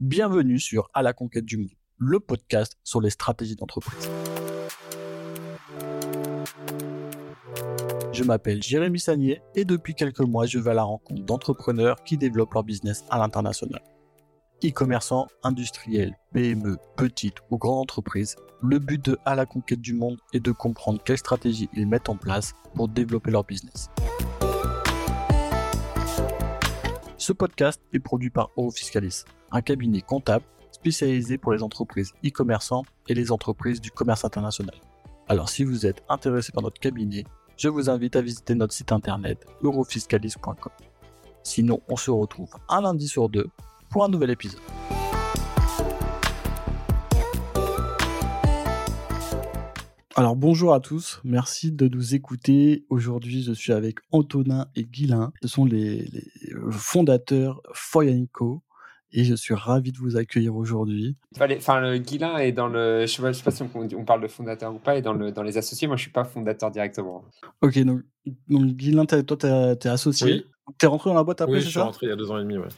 Bienvenue sur À la conquête du monde, le podcast sur les stratégies d'entreprise. Je m'appelle Jérémy Sagnier et depuis quelques mois, je vais à la rencontre d'entrepreneurs qui développent leur business à l'international. E-commerçants, industriels, PME, petites ou grandes entreprises, le but de À la conquête du monde est de comprendre quelles stratégies ils mettent en place pour développer leur business. Ce podcast est produit par Eurofiscalis, un cabinet comptable spécialisé pour les entreprises e-commerçants et les entreprises du commerce international. Alors si vous êtes intéressé par notre cabinet, je vous invite à visiter notre site internet eurofiscalis.com. Sinon, on se retrouve un lundi sur deux pour un nouvel épisode. Alors bonjour à tous, merci de nous écouter. Aujourd'hui, je suis avec Antonin et Guilain. Ce sont les, fondateurs Foyanco et je suis ravi de vous accueillir aujourd'hui. Enfin, le Guilain est dans le. Je ne sais, pas si on, parle de fondateur ou pas, et dans, le, dans les associés. Moi, je ne suis pas fondateur directement. Ok, donc, donc Guilain, toi, tu es, associé. Oui. Tu es rentré dans la boîte après, Oui, je suis rentré il y a deux ans et demi, ouais.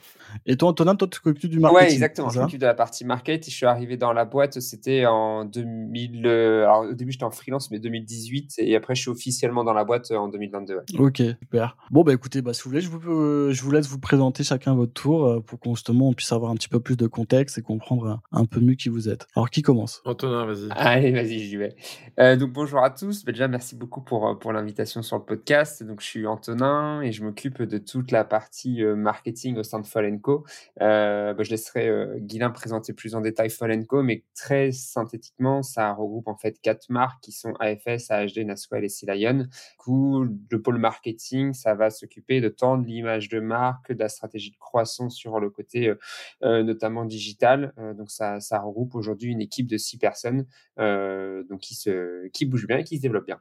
Et toi, Antonin, toi, tu t'occupes du marketing. Oui, exactement. Je m'occupe de la partie market. Je suis arrivé dans la boîte, c'était en 2000. Euh, alors, au début, j'étais en freelance, mais 2018. Et après, je suis officiellement dans la boîte euh, en 2022. Ok, super. Bon, bah écoutez, bah, si vous voulez, je vous, euh, je vous laisse vous présenter chacun votre tour pour qu'on justement on puisse avoir un petit peu plus de contexte et comprendre un, peu mieux qui vous êtes. Alors, qui commence? Antonin, vas-y. Allez, vas-y, j'y vais. donc, bonjour à tous. Bah, déjà, merci beaucoup pour, pour l'invitation sur le podcast. Donc, je suis Antonin et je m'occupe de toute la partie marketing au sein de Euh, bah, je laisserai euh, Guilain présenter plus en détail Fallenco, mais très synthétiquement, ça regroupe en fait quatre marques qui sont AFS, AHD, Nasqual et Sea Lion. coup, le pôle marketing, ça va s'occuper de tant de l'image de marque, de la stratégie de croissance sur le côté euh, notamment digital. donc ça, regroupe aujourd'hui une équipe de six personnes donc qui, se, bouge bien et qui se développe bien.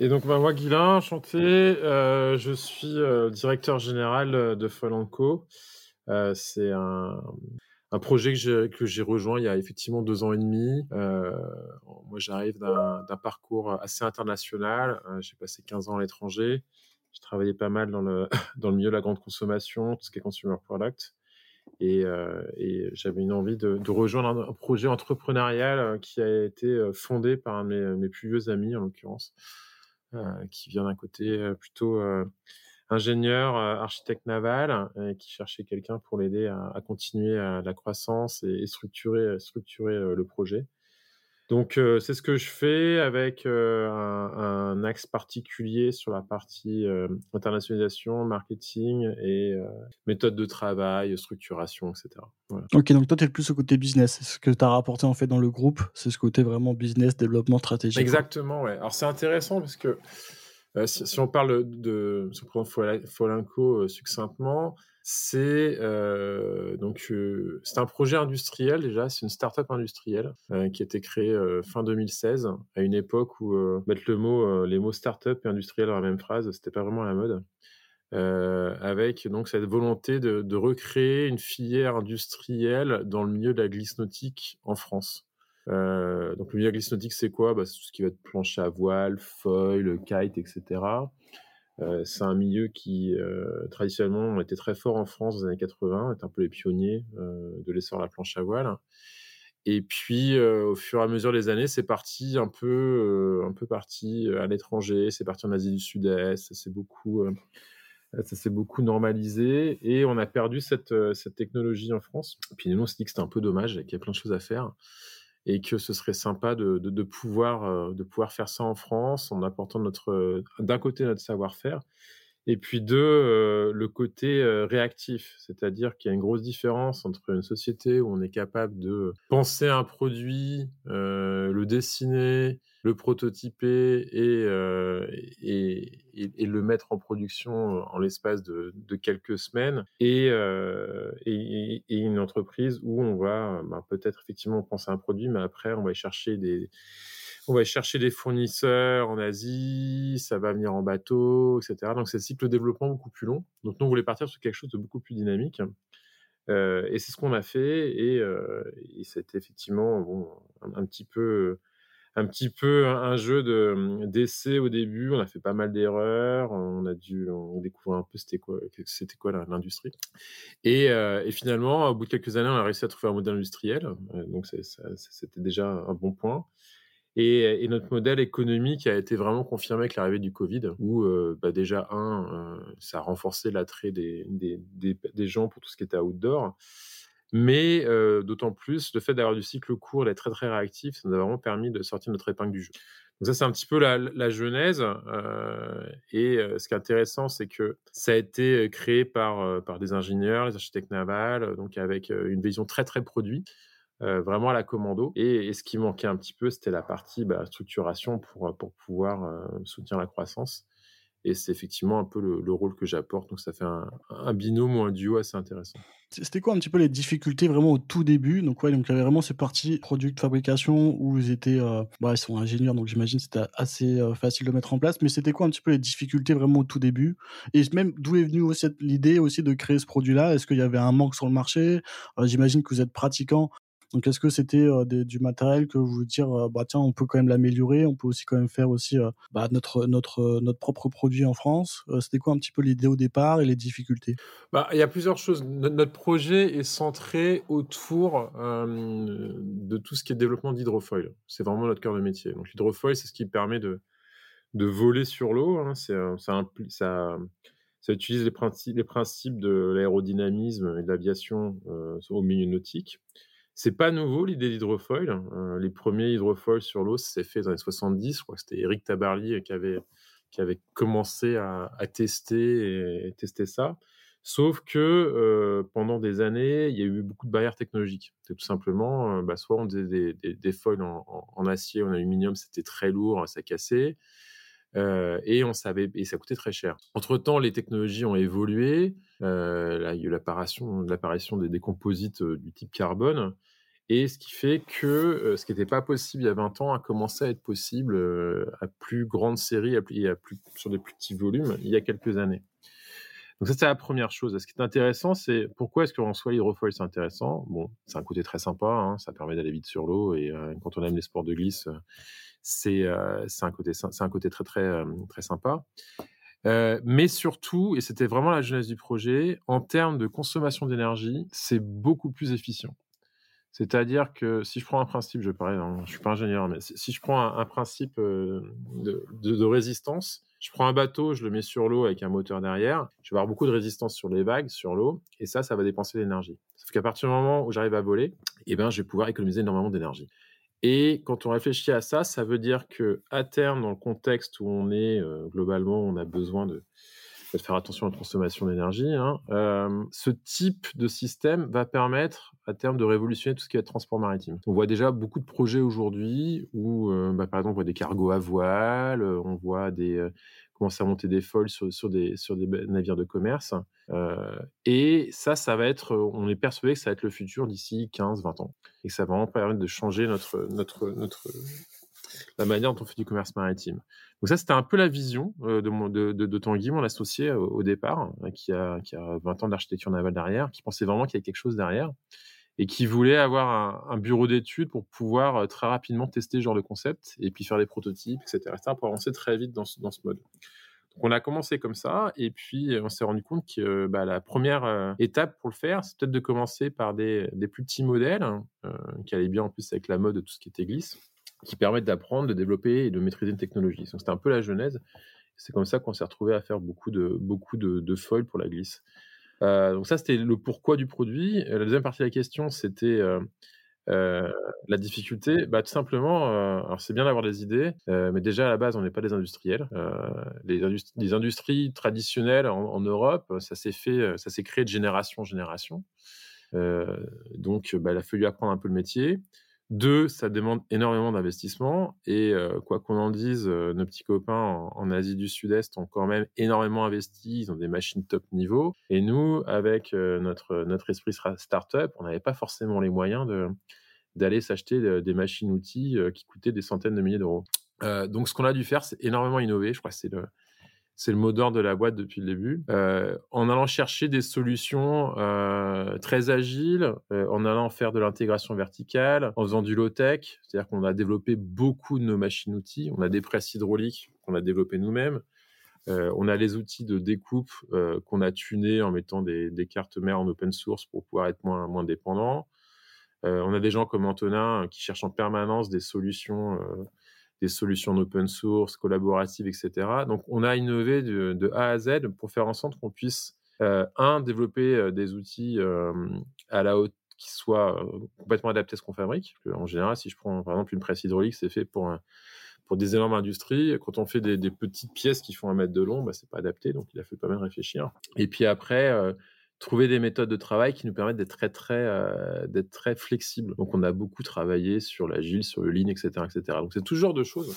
Et donc, bah, moi, Guilain, enchanté. je suis directeur général de Folanco. Euh, c'est un, projet que j'ai rejoint il y a effectivement deux ans et demi. Euh, moi, j'arrive d'un parcours assez international. Euh, j'ai passé 15 ans à l'étranger. J'ai travaillé pas mal dans le, milieu de la grande consommation, tout ce qui est consumer product. Et, j'avais une envie de, rejoindre un, projet entrepreneurial qui a été fondé par un de mes, plus vieux amis, en l'occurrence, qui vient d'un côté plutôt ingénieur, euh, architecte naval, euh, qui cherchait quelqu'un pour l'aider à, continuer la croissance et, structurer, structurer euh, le projet. Donc, c'est ce que je fais avec un, axe particulier sur la partie internationalisation, marketing et méthode de travail, structuration, etc. Ok, donc toi, tu es le plus au côté business. Ce que tu as rapporté en fait dans le groupe, c'est ce côté vraiment business, développement stratégique. Exactement, ouais. Alors, c'est intéressant parce que euh, si, on parle de, si on Folinco euh, succinctement, c'est euh, donc c'est un projet industriel déjà, c'est une start-up industrielle qui a été créée fin 2016 à une époque où mettre le mot, les mots start-up et industriel dans la même phrase, c'était pas vraiment la mode. avec donc cette volonté de, de, recréer une filière industrielle dans le milieu de la glisse nautique en France. Euh, donc le milieu glisnotique, c'est quoi? Bah, C'est tout ce qui va être plancher à voile, foil, kite, etc. Euh, c'est un milieu qui, euh, traditionnellement, était très fort en France dans les années 80, est un peu les pionniers de l'essor de la planche à voile. Et puis, au fur et à mesure des années, c'est parti un peu, un peu parti à l'étranger, c'est parti en Asie du Sud-Est, c'est beaucoup, ça s'est beaucoup normalisé et on a perdu cette, technologie en France. Puis nous, on s'est dit que c'était un peu dommage, qu'il y a plein de choses à faire et que ce serait sympa de, de, pouvoir, euh, de pouvoir faire ça en France en apportant notre, d'un côté notre savoir-faire et puis deux, euh, le côté euh, réactif, c'est-à-dire qu'il y a une grosse différence entre une société où on est capable de penser un produit, le dessiner, le prototyper euh, et, et, le mettre en production en l'espace de, quelques semaines, euh, et, une entreprise où on va bah, peut-être effectivement penser à un produit, mais après on va chercher des on va chercher des fournisseurs en Asie, ça va venir en bateau, etc. Donc c'est un cycle de développement beaucoup plus long. Donc nous on voulait partir sur quelque chose de beaucoup plus dynamique. Euh, et c'est ce qu'on a fait, et, c'était effectivement bon, un, petit peu un petit peu un, jeu de d'essai au début. On a fait pas mal d'erreurs. On a dû on un peu c'était quoi c'était quoi l'industrie. Et, et, finalement, au bout de quelques années, on a réussi à trouver un modèle industriel. Donc c'était déjà un bon point. Et, notre modèle économique a été vraiment confirmé avec l'arrivée du Covid, où bah déjà, un, ça a renforcé l'attrait des, des, des, gens pour tout ce qui était outdoor. Mais d'autant plus, le fait d'avoir du cycle court, d'être très très réactif, ça nous a vraiment permis de sortir notre épingle du jeu. Donc ça, c'est un petit peu la, genèse. et ce qui est intéressant, c'est que ça a été créé par, par des ingénieurs, les architectes navals, donc avec une vision très très produit. Vraiment à la commando. Et, ce qui manquait un petit peu, c'était la partie bah, structuration pour, pour pouvoir soutenir la croissance. Et c'est effectivement un peu le, rôle que j'apporte. Donc ça fait un, binôme ou un duo assez intéressant. C'était quoi un petit peu les difficultés vraiment au tout début? Donc ouais, donc il y avait vraiment ces parties produits de fabrication où ils étaient, euh, bah, ils sont ingénieurs, donc j'imagine c'était assez facile de mettre en place. Mais c'était quoi un petit peu les difficultés vraiment au tout début? Et même d'où est venue aussi l'idée aussi de créer ce produit-là? Est-ce qu'il y avait un manque sur le marché? J'imagine que vous êtes pratiquant, donc, est-ce que c'était du matériel que vous dire, bah tiens, on peut quand même l'améliorer, on peut aussi quand même faire aussi bah, notre notre notre propre produit en France. c'était quoi un petit peu l'idée au départ et les difficultés? Bah, il y a plusieurs choses. Notre, projet est centré autour de tout ce qui est développement d'hydrofoil. C'est vraiment notre cœur de métier. Donc, l'hydrofoil, c'est ce qui permet de de voler sur l'eau. Hein. C'est ça, ça ça utilise les principes, les principes de l'aérodynamisme et de l'aviation au milieu nautique. C'est pas nouveau l'idée d'hydrofoil. Euh, les premiers hydrofoils sur l'eau, c'est fait dans les 70. Je crois que c'était Eric Tabarly qui avait, qui avait commencé à, tester ça. Sauf que euh, pendant des années, il y a eu beaucoup de barrières technologiques. C'est tout simplement, euh, bah, soit on faisait des, des, foils en, acier, en aluminium, c'était très lourd, ça cassait. Et on savait et ça coûtait très cher. Entre temps, les technologies ont évolué. là, il y a eu l'apparition, des, des, composites du type carbone, et ce qui fait que ce qui n'était pas possible il y a 20 ans a commencé à être possible à plus grande série et à plus, sur des plus petits volumes il y a quelques années. Donc ça, c'est la première chose. Ce qui est intéressant, c'est pourquoi est-ce qu'en soi l'hydrofoil, c'est intéressant? Bon, c'est un côté très sympa, hein, ça permet d'aller vite sur l'eau, et quand on aime les sports de glisse, c'est un, côté, côté très, très, très sympa. mais surtout, et c'était vraiment la jeunesse du projet, en termes de consommation d'énergie, c'est beaucoup plus efficient. C'est-à-dire que si je prends un principe, je ne je suis pas ingénieur, mais si je prends un, principe de, résistance, je prends un bateau, je le mets sur l'eau avec un moteur derrière, je vais avoir beaucoup de résistance sur les vagues, sur l'eau, et ça, ça va dépenser l'énergie. Sauf qu'à partir du moment où j'arrive à voler, eh ben, je vais pouvoir économiser énormément d'énergie. Et quand on réfléchit à ça, ça veut dire que à terme, dans le contexte où on est euh, globalement, on a besoin de, faire attention à la consommation d'énergie. Hein. Euh, ce type de système va permettre à terme de révolutionner tout ce qui est transport maritime. On voit déjà beaucoup de projets aujourd'hui où, euh, bah, par exemple, on voit des cargos à voile, on voit des commencer à monter des folles sur, des, sur des navires de commerce. et ça, ça va être, on est persuadé que ça va être le futur d'ici 15-20 ans. Et que ça va vraiment permettre de changer notre, notre, notre, la manière dont on fait du commerce maritime. Donc ça, c'était un peu la vision euh, de, mon, de, de, Tanguy, mon associé au, départ, hein, qui, a, qui a 20 ans d'architecture navale derrière, qui pensait vraiment qu'il y avait quelque chose derrière et qui voulait avoir un, bureau d'études pour pouvoir euh, très rapidement tester ce genre de concept et puis faire des prototypes, etc., pour avancer très vite dans ce, mode. Donc on a commencé comme ça et puis euh, on s'est rendu compte que bah, la première étape pour le faire, c'est peut-être de commencer par des, plus petits modèles hein, qui allaient bien en plus avec la mode de tout ce qui était glisse qui permettent d'apprendre, de développer et de maîtriser une technologie. Donc c'était un peu la genèse. C'est comme ça qu'on s'est retrouvé à faire beaucoup de, beaucoup de foils pour la glisse. Euh, donc ça, c'était le pourquoi du produit. La deuxième partie de la question, c'était euh, euh, la difficulté. Bah, tout simplement, alors c'est bien d'avoir des idées, mais déjà à la base, on n'est pas des industriels. Les, les, industries traditionnelles en, Europe, ça s'est fait, ça s'est créé de génération en génération. donc, bah, il a fallu apprendre un peu le métier. Deux, ça demande énormément d'investissement. Et euh, quoi qu'on en dise, euh, nos petits copains en, Asie du Sud-Est ont quand même énormément investi. Ils ont des machines top niveau. Et nous, avec euh, notre, notre esprit startup, on n'avait pas forcément les moyens de, d'aller s'acheter des machines-outils qui coûtaient des centaines de milliers d'euros. donc, ce qu'on a dû faire, c'est énormément innover. Je crois que c'est le, c'est le mot d'ordre de la boîte depuis le début. Euh, en allant chercher des solutions euh, très agiles, euh, en allant faire de l'intégration verticale, en faisant du low-tech, c'est-à-dire qu'on a développé beaucoup de nos machines-outils. On a des presses hydrauliques qu'on a développées nous-mêmes. on a les outils de découpe qu'on a tunés en mettant des, cartes mères en open source pour pouvoir être moins, moins on a des gens comme Antonin qui cherchent en permanence des solutions des solutions open source, collaboratives, etc. Donc, on a innové de, A à Z pour faire en sorte qu'on puisse, euh, un, développer euh, des outils euh, à la haute qui soient complètement adaptés à ce qu'on fabrique. En général, si je prends par exemple une presse hydraulique, c'est fait pour, pour des énormes industries. Quand on fait des, petites pièces qui font un mètre de long, bah, c'est pas adapté, donc il a fait pas mal réfléchir. Et puis après, trouver des méthodes de travail qui nous permettent d'être très très euh, d'être très flexibles. Donc on a beaucoup travaillé sur l'agile, sur le lean, etc., etc. Donc c'est toujours de choses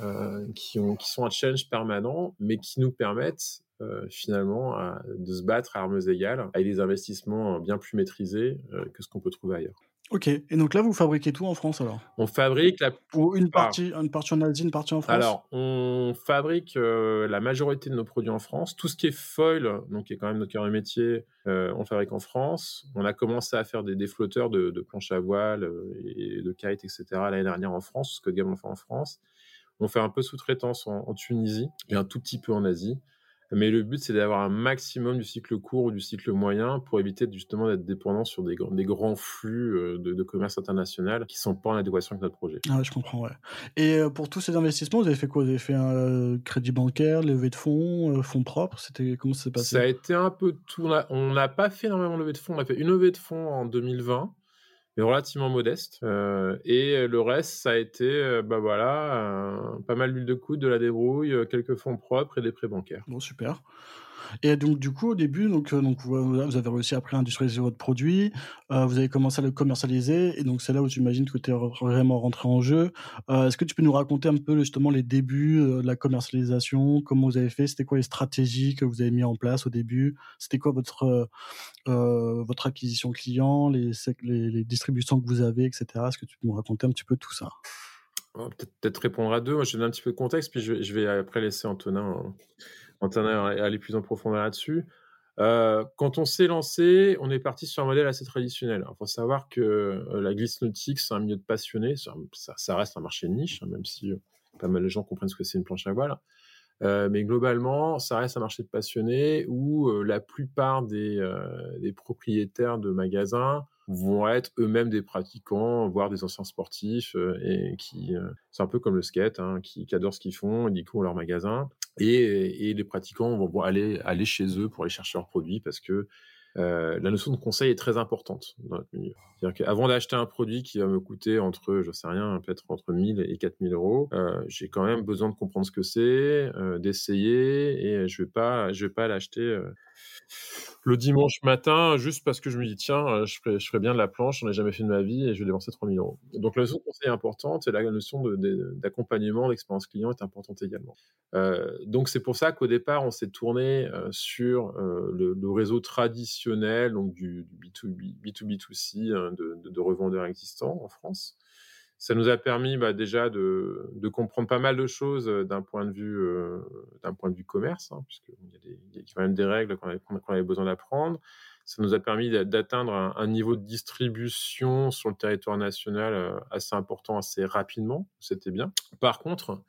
euh, qui ont qui sont un challenge permanent, mais qui nous permettent euh, finalement de se battre à armes égales avec des investissements bien plus maîtrisés que ce qu'on peut trouver ailleurs. Ok. Et donc là, vous fabriquez tout en France alors? On fabrique la. Ou une partie, une partie en Asie, une partie en France? Alors, on fabrique euh, la majorité de nos produits en France. Tout ce qui est foil, donc qui est quand même notre cœur de métier, euh, on fabrique en France. On a commencé à faire des, flotteurs de, planches à voile euh, et de kites, etc. l'année dernière en France, ce que Gamme fait en France. On fait un peu sous-traitance en Tunisie et un tout petit peu en Asie. Mais le but, c'est d'avoir un maximum du cycle court ou du cycle moyen pour éviter justement d'être dépendant sur des, des grands flux euh, de, commerce international qui sont pas en adéquation avec notre projet. Ah, je comprends, ouais. Et euh, pour tous ces investissements, vous avez fait quoi? Vous avez fait un euh, crédit bancaire, levée de fonds, fonds propres? C'était comment ça s'est passé? Ça a été un peu tout. On n'a pas fait énormément de levée de fonds. On a fait une levée de fonds en 2020 relativement modeste. Euh, et le reste, ça a été, euh, bah voilà, pas mal d'huile de coude, de la débrouille, euh, quelques fonds propres et des prêts bancaires. Bon, super. Et donc, du coup, au début, donc, euh, donc, vous avez réussi après à industrialiser votre produit, euh, vous avez commencé à le commercialiser, et donc c'est là où j'imagine que tu es vraiment rentré en jeu. Euh, est-ce que tu peux nous raconter un peu justement les débuts de la commercialisation, comment vous avez fait, c'était quoi les stratégies que vous avez mis en place au début, c'était quoi votre, votre acquisition client, les, les, distributions que vous avez, etc. Est-ce que tu peux nous raconter un petit peu tout ça? Peut-être répondre à deux. Moi, je donne un petit peu de contexte, puis je vais, je vais après laisser Antonin Antonin aller plus en profondeur là-dessus. Euh, quand on s'est lancé, on est parti sur un modèle assez traditionnel. Il faut savoir que euh, la glisse nautique, c'est un milieu de passionnés. Ça, reste un marché de niche, hein, même si euh, pas mal de gens comprennent ce que c'est une planche à voile. mais globalement, ça reste un marché de passionnés où la plupart des, propriétaires de magasins vont être eux-mêmes des pratiquants, voire des anciens sportifs, et qui, c'est un peu comme le skate, hein, qui, qui, ce qu'ils font, et du coup, ont leur magasin. Et, les pratiquants vont aller, aller chez eux pour aller chercher leurs produits parce que euh, la notion de conseil est très importante dans notre milieu. C'est-à-dire qu'avant d'acheter un produit qui va me coûter entre, je sais rien, peut-être entre 1000 et 4000 euros, euh, j'ai quand même besoin de comprendre ce que c'est, euh, d'essayer, et je vais pas, vais pas l'acheter le dimanche matin juste parce que je me dis tiens, euh, je ferais, bien de la planche, j'en ai jamais fait de ma vie et je vais dépenser 3000 euros. Donc la notion de conseil est importante et la notion d'accompagnement, d'expérience client est importante également. Euh, donc c'est pour ça qu'au départ on s'est tourné euh, sur le, réseau traditionnel, donc du, B2B, B2B2C hein, de, revendeurs existants en France ça nous a permis bah, déjà de, comprendre pas mal de choses d'un point de vue d'un point de vue commerce, hein, puisqu'il y, a quand même des règles qu'on avait, besoin d'apprendre. Ça nous a permis d'atteindre un, niveau de distribution sur le territoire national assez important assez rapidement. C'était bien. Par contre,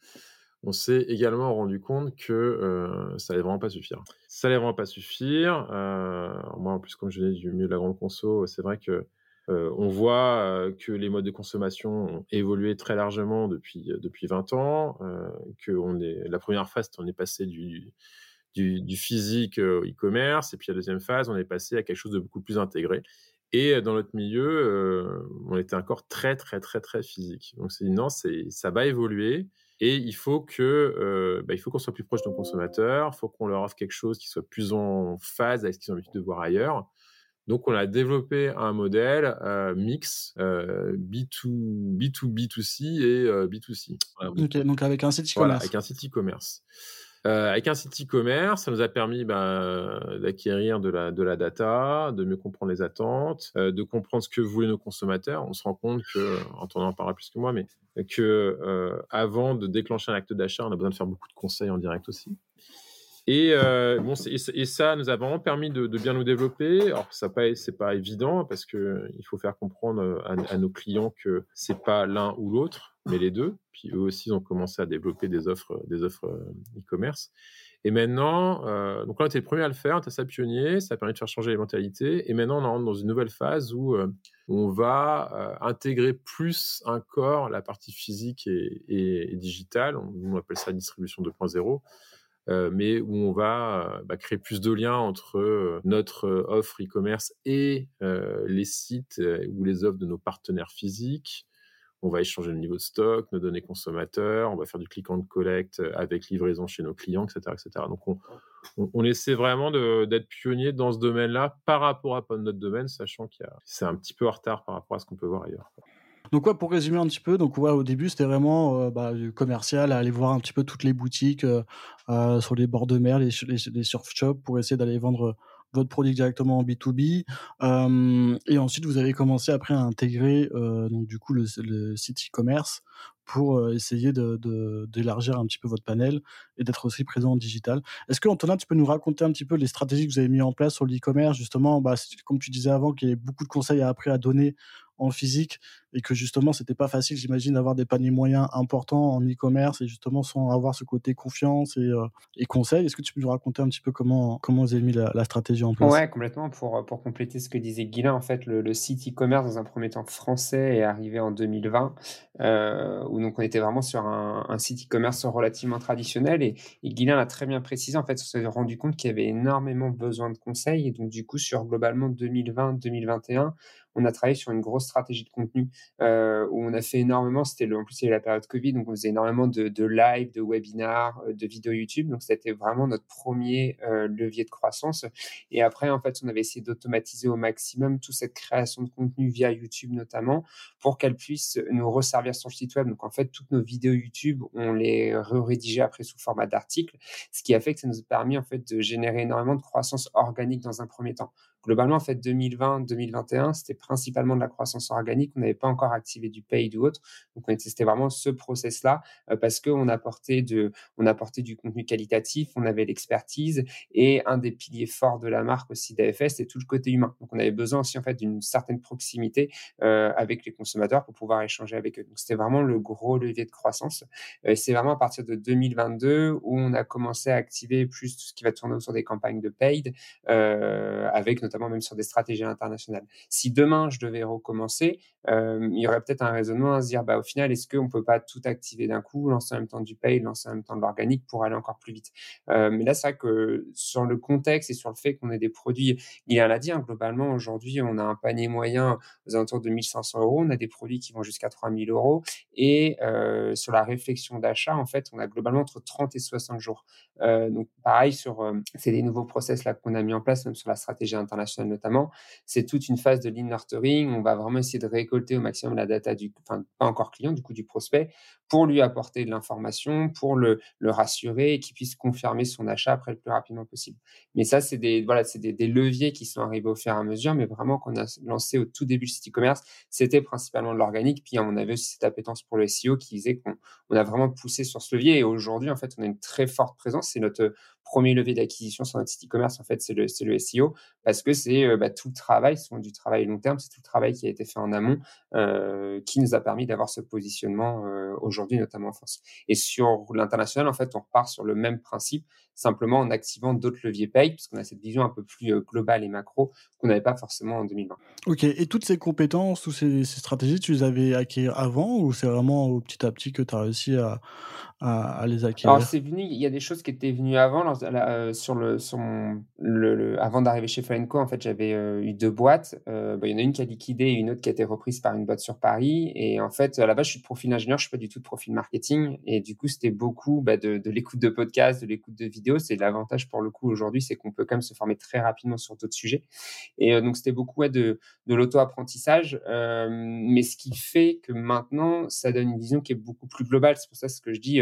on s'est également rendu compte que euh, ça allait vraiment pas suffire. Ça allait vraiment pas suffire. Euh, moi, en plus, comme je l'ai du milieu de la grande conso, c'est vrai que euh, on voit euh, que les modes de consommation ont évolué très largement depuis, euh, depuis 20 ans, que on est, la première phase, on est passé du, du, physique au e-commerce, et puis la deuxième phase, on est passé à quelque chose de beaucoup plus intégré. Et dans notre milieu, on était encore très, très, très, très physique. Donc, c'est non, ça va évoluer. Et il faut que, bah, il faut qu'on soit plus proche de nos consommateurs. Il faut qu'on leur offre quelque chose qui soit plus en phase avec ce qu'ils ont envie de voir ailleurs. Donc, on a développé un modèle euh, mix euh, B2, B2, B2C et euh, B2C. donc avec un site e-commerce. Voilà, avec un site e-commerce. avec un site e-commerce, ça nous a permis bah, d'acquérir de la, de la data, de mieux comprendre les attentes, de comprendre ce que voulaient nos consommateurs. On se rend compte que, Antoine en parlera plus que moi, mais que avant de déclencher un acte d'achat, on a besoin de faire beaucoup de conseils en direct aussi. Et, bon, et, ça nous a vraiment permis de, bien nous développer. Alors, ça pas, c'est pas évident parce que il faut faire comprendre à, à nos clients que c'est pas l'un ou l'autre, mais les deux. Puis eux aussi, ils ont commencé à développer des offres, des offres e-commerce. Et maintenant, euh, donc là, on était le premier à le faire, on était assez pionnier, ça a permis de faire changer les mentalités. Et maintenant, on rentre dans une nouvelle phase où euh, on va euh, intégrer plus encore la partie physique et, et, digitale. On, appelle ça distribution 2.0. Euh, mais où on va bah, créer plus de liens entre notre offre e-commerce et les sites ou les offres de nos partenaires physiques, on va échanger le niveau de stock, nos données consommateurs, on va faire du click and collect euh, avec livraison chez nos clients, etc. etc. Donc on, essaie vraiment d'être pionnier dans ce domaine-là par rapport à notre domaine, sachant qu'il c'est un petit peu en retard par rapport à ce qu'on peut voir ailleurs. Donc ouais, pour résumer un petit peu, donc ouais, au début c'était vraiment euh, bah, du commercial, aller voir un petit peu toutes les boutiques euh, sur les bords de mer, les, les surf shops pour essayer d'aller vendre votre produit directement en B2B. et ensuite, vous avez commencé après à intégrer donc du coup le, site e-commerce pour essayer de, d'élargir un petit peu votre panel et d'être aussi présent en digital. Est-ce que Antonin, tu peux nous raconter un petit peu les stratégies que vous avez mis en place sur l'e-commerce justement, bah, comme tu disais avant, qu'il y a beaucoup de conseils à après à donner en physique et que justement c'était pas facile j'imagine d'avoir des paniers moyens importants en e-commerce et justement sans avoir ce côté confiance et, euh, conseil. Est-ce que tu peux nous raconter un petit peu comment comment vous avez mis la, stratégie en place? Ouais complètement. Pour pour compléter ce que disait Guilain en fait le, site e-commerce dans un premier temps français est arrivé en 2020 euh, où donc on était vraiment sur un, site e-commerce relativement traditionnel et, et Guilain l'a très bien précisé en fait on s'est rendu compte qu'il y avait énormément besoin de conseils et donc du coup sur globalement 2020-2021 on a travaillé sur une grosse stratégie de contenu euh, où on a fait énormément. C'était en plus il la période Covid, donc on faisait énormément de, live, de webinars, euh, de vidéos YouTube. Donc c'était vraiment notre premier euh, levier de croissance. Et après, en fait, on avait essayé d'automatiser au maximum toute cette création de contenu via YouTube notamment pour qu'elle puisse nous resservir sur le site web. Donc en fait, toutes nos vidéos YouTube, on les rédigé après sous format d'articles, ce qui a fait que ça nous a permis en fait de générer énormément de croissance organique dans un premier temps globalement, en fait, 2020-2021, c'était principalement de la croissance organique. On n'avait pas encore activé du paid ou autre. Donc, on c'était vraiment ce process-là euh, parce qu'on apportait, apportait du contenu qualitatif, on avait l'expertise et un des piliers forts de la marque aussi d'AFS, c'est tout le côté humain. Donc, on avait besoin aussi, en fait, d'une certaine proximité euh, avec les consommateurs pour pouvoir échanger avec eux. Donc, c'était vraiment le gros levier de croissance. Euh, c'est vraiment à partir de 2022 où on a commencé à activer plus tout ce qui va tourner autour des campagnes de paid avec même sur des stratégies internationales. Si demain je devais recommencer, euh, il y aurait peut-être un raisonnement à se dire, bah, au final, est-ce qu'on ne peut pas tout activer d'un coup, lancer en même temps du pay, lancer en même temps de l'organique pour aller encore plus vite? Euh, Mais là, c'est vrai que sur le contexte et sur le fait qu'on ait des produits, il y a dit, hein, globalement, aujourd'hui, on a un panier moyen aux alentours de 1500 euros, on a des produits qui vont jusqu'à 3000 euros, et euh, sur la réflexion d'achat, en fait, on a globalement entre 30 et 60 jours. donc, pareil, sur, c'est des nouveaux process là qu'on a mis en place, même sur la stratégie internationale notamment, c'est toute une phase de lean nurturing, on va vraiment essayer de récolter au maximum la data du, enfin, pas encore client, du coup, du prospect, pour lui apporter de l'information, pour le, le rassurer et qu'il puisse confirmer son achat après le plus rapidement possible. Mais ça, c'est des, voilà, des, leviers qui sont arrivés au fur et à mesure, mais vraiment qu'on a lancé au tout début du site e-commerce, c'était principalement de l'organique. Puis on avait aussi cette appétence pour le SEO qui disait qu'on on a vraiment poussé sur ce levier. Et aujourd'hui, en fait, on a une très forte présence. C'est notre premier levier d'acquisition sur notre site e-commerce, en fait, c'est le, le SEO, parce que c'est euh, bah, tout le travail, c'est du travail long terme, c'est tout le travail qui a été fait en amont, euh, qui nous a permis d'avoir ce positionnement euh, aujourd'hui, notamment en France. Et sur l'international, en fait, on repart sur le même principe, simplement en activant d'autres leviers paye, puisqu'on a cette vision un peu plus euh, globale et macro qu'on n'avait pas forcément en 2020. Ok, et toutes ces compétences, toutes ces, stratégies, tu les avais acquises avant ou c'est vraiment petit à petit que tu as réussi à, à, les acquérir Alors, c'est venu, il y a des choses qui étaient venues avant. Euh, sur le, sur le, avant d'arriver chez Flenco, en fait, j'avais euh, eu deux boîtes. Bah, il y en a une qui a liquidé et une autre qui a été reprise par une boîte sur Paris. Et en fait, à la base, je suis de profil ingénieur, je suis pas du tout de profil marketing. Et du coup, c'était beaucoup bah, de, l'écoute de podcasts, de l'écoute de vidéos c'est l'avantage pour le coup aujourd'hui, c'est qu'on peut quand même se former très rapidement sur d'autres sujets. Et euh, donc, c'était beaucoup de, de l'auto-apprentissage. Euh, mais ce qui fait que maintenant, ça donne une vision qui est beaucoup plus globale. C'est pour ça ce que je dis,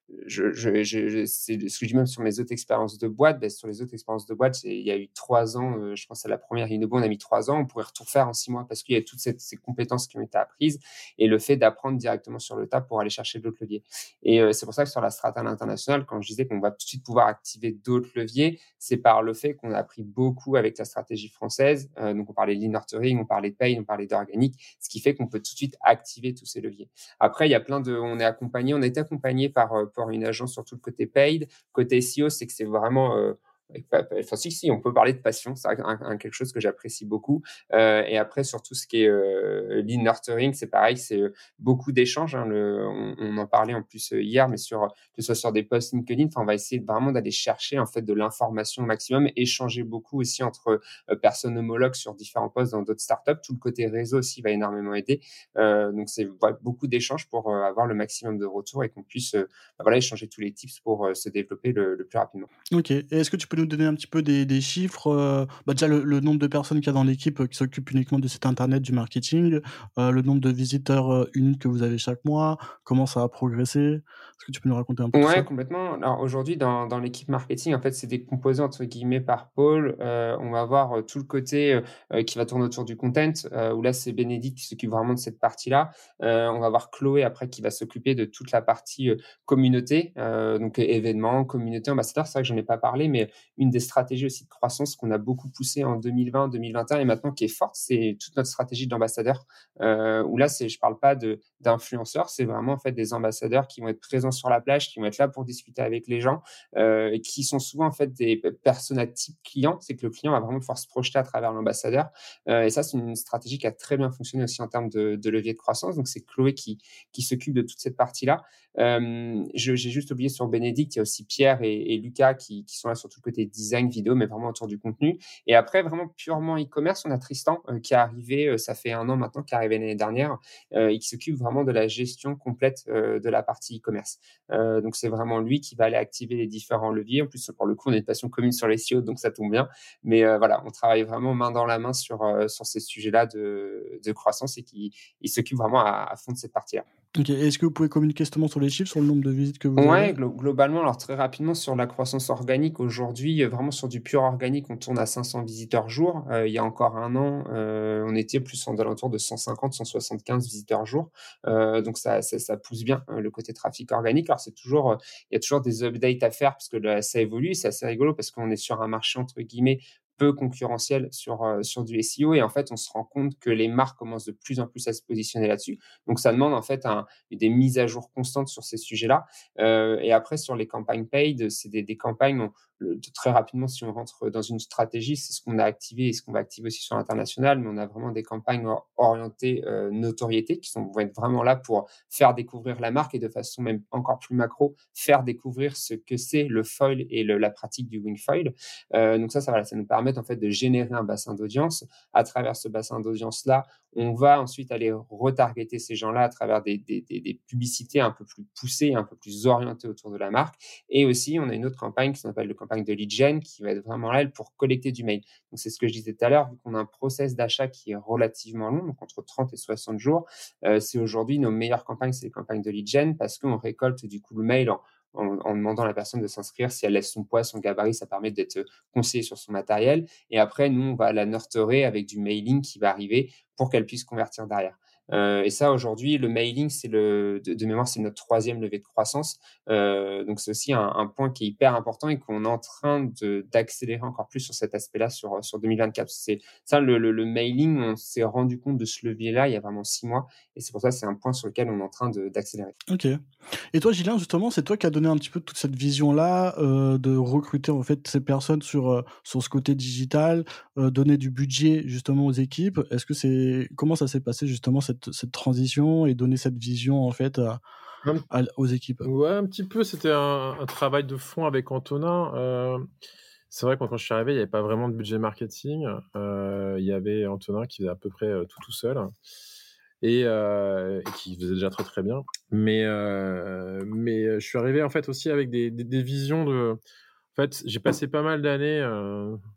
euh, je, je, c'est ce que je dis même sur mes autres expériences de boîte. Ben, sur les autres expériences de boîte, il y a eu trois ans, euh, je pense à la première Inobo, on a mis trois ans, on pourrait tout faire en six mois parce qu'il y a toutes ces compétences qui ont été apprises et le fait d'apprendre directement sur le tas pour aller chercher d'autres leviers. Et euh, c'est pour ça que sur la strate internationale, quand je disais qu'on va tout de suite pouvoir activer d'autres leviers, c'est par le fait qu'on a appris beaucoup avec la stratégie française. Euh, donc on parlait de nurturing, on parlait de pay, on parlait d'organique, ce qui fait qu'on peut tout de suite activer tous ces leviers. Après, il y a plein de, on est accompagné, on est accompagné par, par une agence sur tout le côté paid. Côté SEO, c'est que c'est vraiment euh, Enfin, si, si, on peut parler de passion, c'est quelque chose que j'apprécie beaucoup. Euh, et après, sur tout ce qui est euh, lean nurturing, c'est pareil, c'est euh, beaucoup d'échanges. Hein, on, en parlait en plus euh, hier, mais sur que ce soit sur des posts LinkedIn, on va essayer vraiment d'aller chercher en fait de l'information au maximum, échanger beaucoup aussi entre personnes homologues sur différents posts dans d'autres startups. Tout le côté réseau aussi va énormément aider. donc, c'est beaucoup d'échanges pour avoir le maximum de retours et qu'on puisse bah, voilà, échanger tous les tips pour se développer le, le, plus rapidement. Ok. est-ce que tu peux nous donner un petit peu des, chiffres euh, bah Déjà, le, nombre de personnes qu'il y a dans l'équipe euh, qui s'occupent uniquement de cet internet, du marketing, euh, le nombre de visiteurs uniques que vous avez chaque mois, comment ça a progressé Est-ce que tu peux nous raconter un peu Ouais, complètement. Alors aujourd'hui, dans, dans l'équipe marketing, en fait, c'est décomposé entre guillemets par pôle. on va avoir tout le côté qui va tourner autour du content, où là, c'est Bénédicte qui s'occupe vraiment de cette partie-là. on va avoir Chloé après qui va s'occuper de toute la partie communauté, donc événements, communauté, ambassadeur. C'est vrai que j'en ai pas parlé, mais une des stratégies aussi de croissance qu'on a beaucoup poussé en 2020, 2021 et maintenant qui est forte, c'est toute notre stratégie d'ambassadeur. Euh, où là, c'est, je parle pas de d'influenceurs, c'est vraiment en fait des ambassadeurs qui vont être présents sur la plage, qui vont être là pour discuter avec les gens, euh, qui sont souvent en fait des personnes type client. C'est que le client va vraiment pouvoir se projeter à travers l'ambassadeur. Euh, et ça, c'est une stratégie qui a très bien fonctionné aussi en termes de, levier de croissance. Donc c'est Chloé qui s'occupe de toute cette partie-là. Euh, j'ai juste oublié sur Bénédicte, il y a aussi Pierre et, Lucas qui, sont là sur tout le côté design vidéo, mais vraiment autour du contenu. Et après, vraiment purement e-commerce, on a Tristan euh, qui est arrivé, euh, ça fait un an maintenant, qui est arrivé l'année dernière, euh, et qui s'occupe vraiment de la gestion complète de la partie e-commerce. donc c'est vraiment lui qui va aller activer les différents leviers. En plus, pour le coup, on a une passion commune sur les SEO, donc ça tombe bien. Mais voilà, on travaille vraiment main dans la main sur, sur ces sujets-là de, de croissance et qui il s'occupe vraiment à, à fond de cette partie-là. Est-ce que vous pouvez communiquer justement sur les chiffres, sur le nombre de visites que vous avez? Oui, globalement, alors très rapidement sur la croissance organique, aujourd'hui, euh, vraiment sur du pur organique, on tourne à 500 visiteurs jour. Euh, il y a encore un an, euh, on était plus en alentour de 150, 175 visiteurs jour. donc ça, ça, pousse bien le côté trafic organique. Alors c'est toujours, il y a toujours des updates à faire parce que ça évolue. C'est assez rigolo parce qu'on est sur un marché entre guillemets peu concurrentiel sur, euh, sur du SEO. Et en fait, on se rend compte que les marques commencent de plus en plus à se positionner là-dessus. Donc, ça demande en fait des mises à jour constantes sur ces sujets-là. Euh, et après, sur les campagnes paid, c'est des, campagnes, très rapidement, si on rentre dans une stratégie, c'est ce qu'on a activé et ce qu'on va activer aussi sur l'international, mais on a vraiment des campagnes orientées euh, notoriété qui sont, vont être vraiment là pour faire découvrir la marque et de façon même encore plus macro, faire découvrir ce que c'est le foil et la pratique du wing foil. Donc ça, ça, va ça nous permet en fait de générer un bassin d'audience. À travers ce bassin d'audience-là, on va ensuite aller retargeter ces gens-là à travers des, publicités un peu plus poussées, un peu plus orientées autour de la marque. Et aussi, on a une autre campagne qui s'appelle le campagne de lead gen qui va être vraiment là pour collecter du mail. Donc, c'est ce que je disais tout à l'heure, vu qu'on a un process d'achat qui est relativement long, donc entre 30 et 60 jours, euh, c'est aujourd'hui nos meilleures campagnes, c'est les campagnes de lead gen parce qu'on récolte du coup le mail en, en, demandant à la personne de s'inscrire. Si elle laisse son poids, son gabarit, ça permet d'être conseillé sur son matériel. Et après, nous, on va la nurturer avec du mailing qui va arriver pour qu'elle puisse convertir derrière. Euh, et ça, aujourd'hui, le mailing, c'est le, de, mémoire, c'est notre troisième levée de croissance. Euh, donc, c'est aussi un, point qui est hyper important et qu'on est en train d'accélérer encore plus sur cet aspect-là sur, sur 2024. C'est ça, le, le, mailing, on s'est rendu compte de ce levier-là il y a vraiment six mois. Et c'est pour ça que c'est un point sur lequel on est en train d'accélérer. Ok. Et toi, Gilles, justement, c'est toi qui as donné un petit peu toute cette vision-là euh, de recruter en fait ces personnes sur, sur ce côté digital, donner du budget justement aux équipes. Est-ce que c'est comment ça s'est passé justement cette cette, transition et donner cette vision en fait aux équipes Ouais, un petit peu. C'était un, travail de fond avec Antonin. Euh, c'est vrai que quand je suis arrivé, il n'y avait pas vraiment de budget marketing. Euh, il y avait Antonin qui faisait à peu près euh, tout tout seul. Et, qui faisait déjà très très bien. Mais, mais je suis arrivé en fait aussi avec des, des, visions de. En fait, j'ai passé pas mal d'années,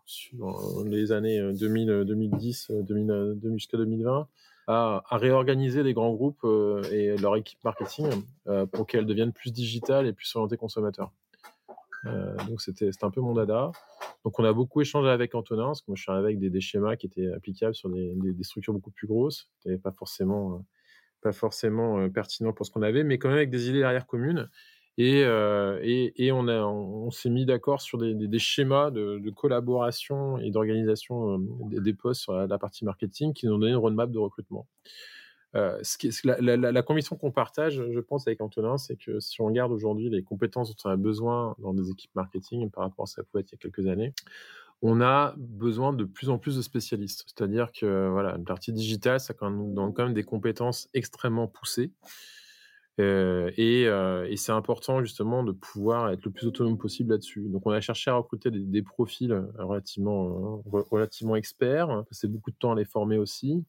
sur les années 2000, 2010, 2000, jusqu'à 2020, à, réorganiser les grands groupes et leur équipe marketing pour qu'elles deviennent plus digitales et plus orientées consommateurs. donc c'était un peu mon dada. Donc on a beaucoup échangé avec Antonin, parce que moi je suis arrivé avec des, schémas qui étaient applicables sur des, structures beaucoup plus grosses, qui pas forcément, pas forcément pertinent pour ce qu'on avait, mais quand même avec des idées derrière communes. Et, euh, on, a, s'est mis d'accord sur des, schémas de, collaboration et d'organisation euh, des, postes sur la, partie marketing qui nous ont donné une roadmap de recrutement. Euh, la, la, conviction qu'on partage, je pense, avec Antonin, c'est que si on regarde aujourd'hui les compétences dont on a besoin dans des équipes marketing par rapport à ce ça pouvait être il y a quelques années, on a besoin de plus en plus de spécialistes. C'est-à-dire que voilà, une partie digitale, ça même, quand même des compétences extrêmement poussées. Euh, euh, et, c'est important justement de pouvoir être le plus autonome possible là-dessus. Donc on a cherché à recruter des, profils euh, relativement, relativement experts, passer beaucoup de temps à les former aussi.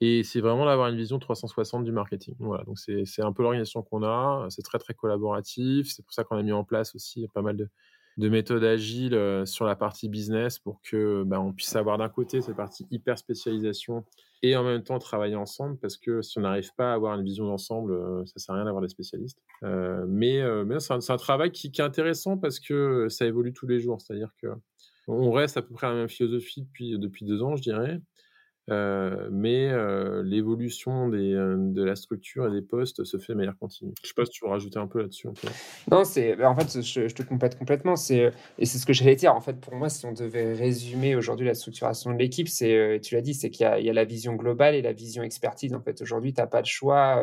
Et c'est vraiment d'avoir une vision 360 du marketing. Voilà, donc c'est un peu l'organisation qu'on a. C'est très très collaboratif. C'est pour ça qu'on a mis en place aussi pas mal de, de méthodes agiles sur la partie business pour que ben, on puisse avoir d'un côté cette partie hyper spécialisation et en même temps travailler ensemble parce que si on n'arrive pas à avoir une vision d'ensemble, euh, ça sert à rien d'avoir des spécialistes. Euh, mais, euh, mais c'est un, travail qui, qui, est intéressant parce que ça évolue tous les jours, c'est-à-dire que on reste à peu près à la même philosophie depuis, depuis deux ans, je dirais. Euh, mais euh, l'évolution euh, de la structure et des postes se fait de manière continue. Je sais pas si tu veux rajouter un peu là-dessus. Non, c'est bah, en fait, je, te complète complètement. C'est et c'est ce que j'allais dire. En fait, pour moi, si on devait résumer aujourd'hui la structuration de l'équipe, c'est tu l'as dit, c'est qu'il y, y, a la vision globale et la vision expertise. En fait, aujourd'hui, tu n'as pas de choix.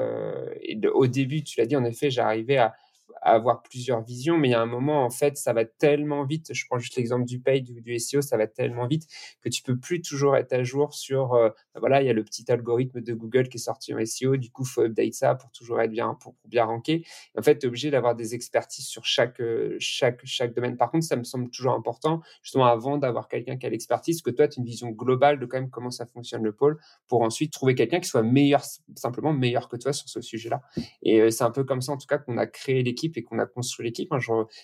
et au début, tu l'as dit, en effet, j'arrivais à avoir plusieurs visions, mais il y a un moment, en fait, ça va tellement vite. Je prends juste l'exemple du paid du SEO, ça va tellement vite que tu peux plus toujours être à jour sur, euh, bah voilà, il y a le petit algorithme de Google qui est sorti en SEO, du coup, faut update ça pour toujours être bien, pour, bien ranker. En fait, tu es obligé d'avoir des expertises sur chaque, euh, chaque, chaque domaine. Par contre, ça me semble toujours important, justement, avant d'avoir quelqu'un qui a l'expertise, que toi, tu as une vision globale de quand même comment ça fonctionne le pôle pour ensuite trouver quelqu'un qui soit meilleur, simplement meilleur que toi sur ce sujet-là. Et euh, c'est un peu comme ça, en tout cas, qu'on a créé l'équipe et qu'on a construit l'équipe. Hein,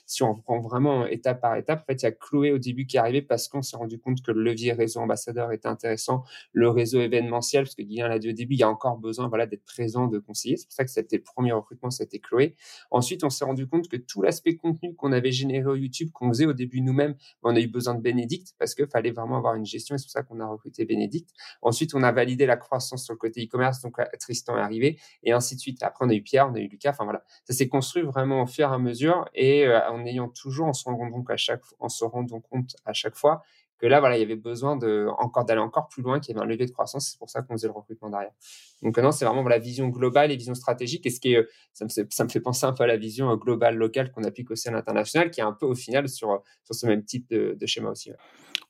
si on prend vraiment étape par étape, en fait, il y a Chloé au début qui est arrivé parce qu'on s'est rendu compte que le levier réseau ambassadeur était intéressant, le réseau événementiel, parce que Guillaume l'a dit au début, il y a encore besoin voilà, d'être présent, de conseiller. C'est pour ça que c'était le premier recrutement, c'était Chloé. Ensuite, on s'est rendu compte que tout l'aspect contenu qu'on avait généré au YouTube, qu'on faisait au début nous-mêmes, on a eu besoin de Bénédicte parce qu'il fallait vraiment avoir une gestion et c'est pour ça qu'on a recruté Bénédicte. Ensuite, on a validé la croissance sur le côté e-commerce, donc Tristan est arrivé et ainsi de suite. Après, on a eu Pierre, on a eu Lucas. Enfin voilà, ça s'est construit vraiment au fur et à mesure et euh, en ayant toujours, en se rendant compte à chaque, en se rendant compte à chaque fois que là, voilà, il y avait besoin de encore d'aller encore plus loin, qu'il y avait un levier de croissance. C'est pour ça qu'on faisait le recrutement derrière. Donc non, c'est vraiment la vision globale et vision stratégique. Et ce qui est, ça me, ça me fait penser un peu à la vision globale locale qu'on applique aussi à l'international, qui est un peu au final sur, sur ce même type de, schéma aussi.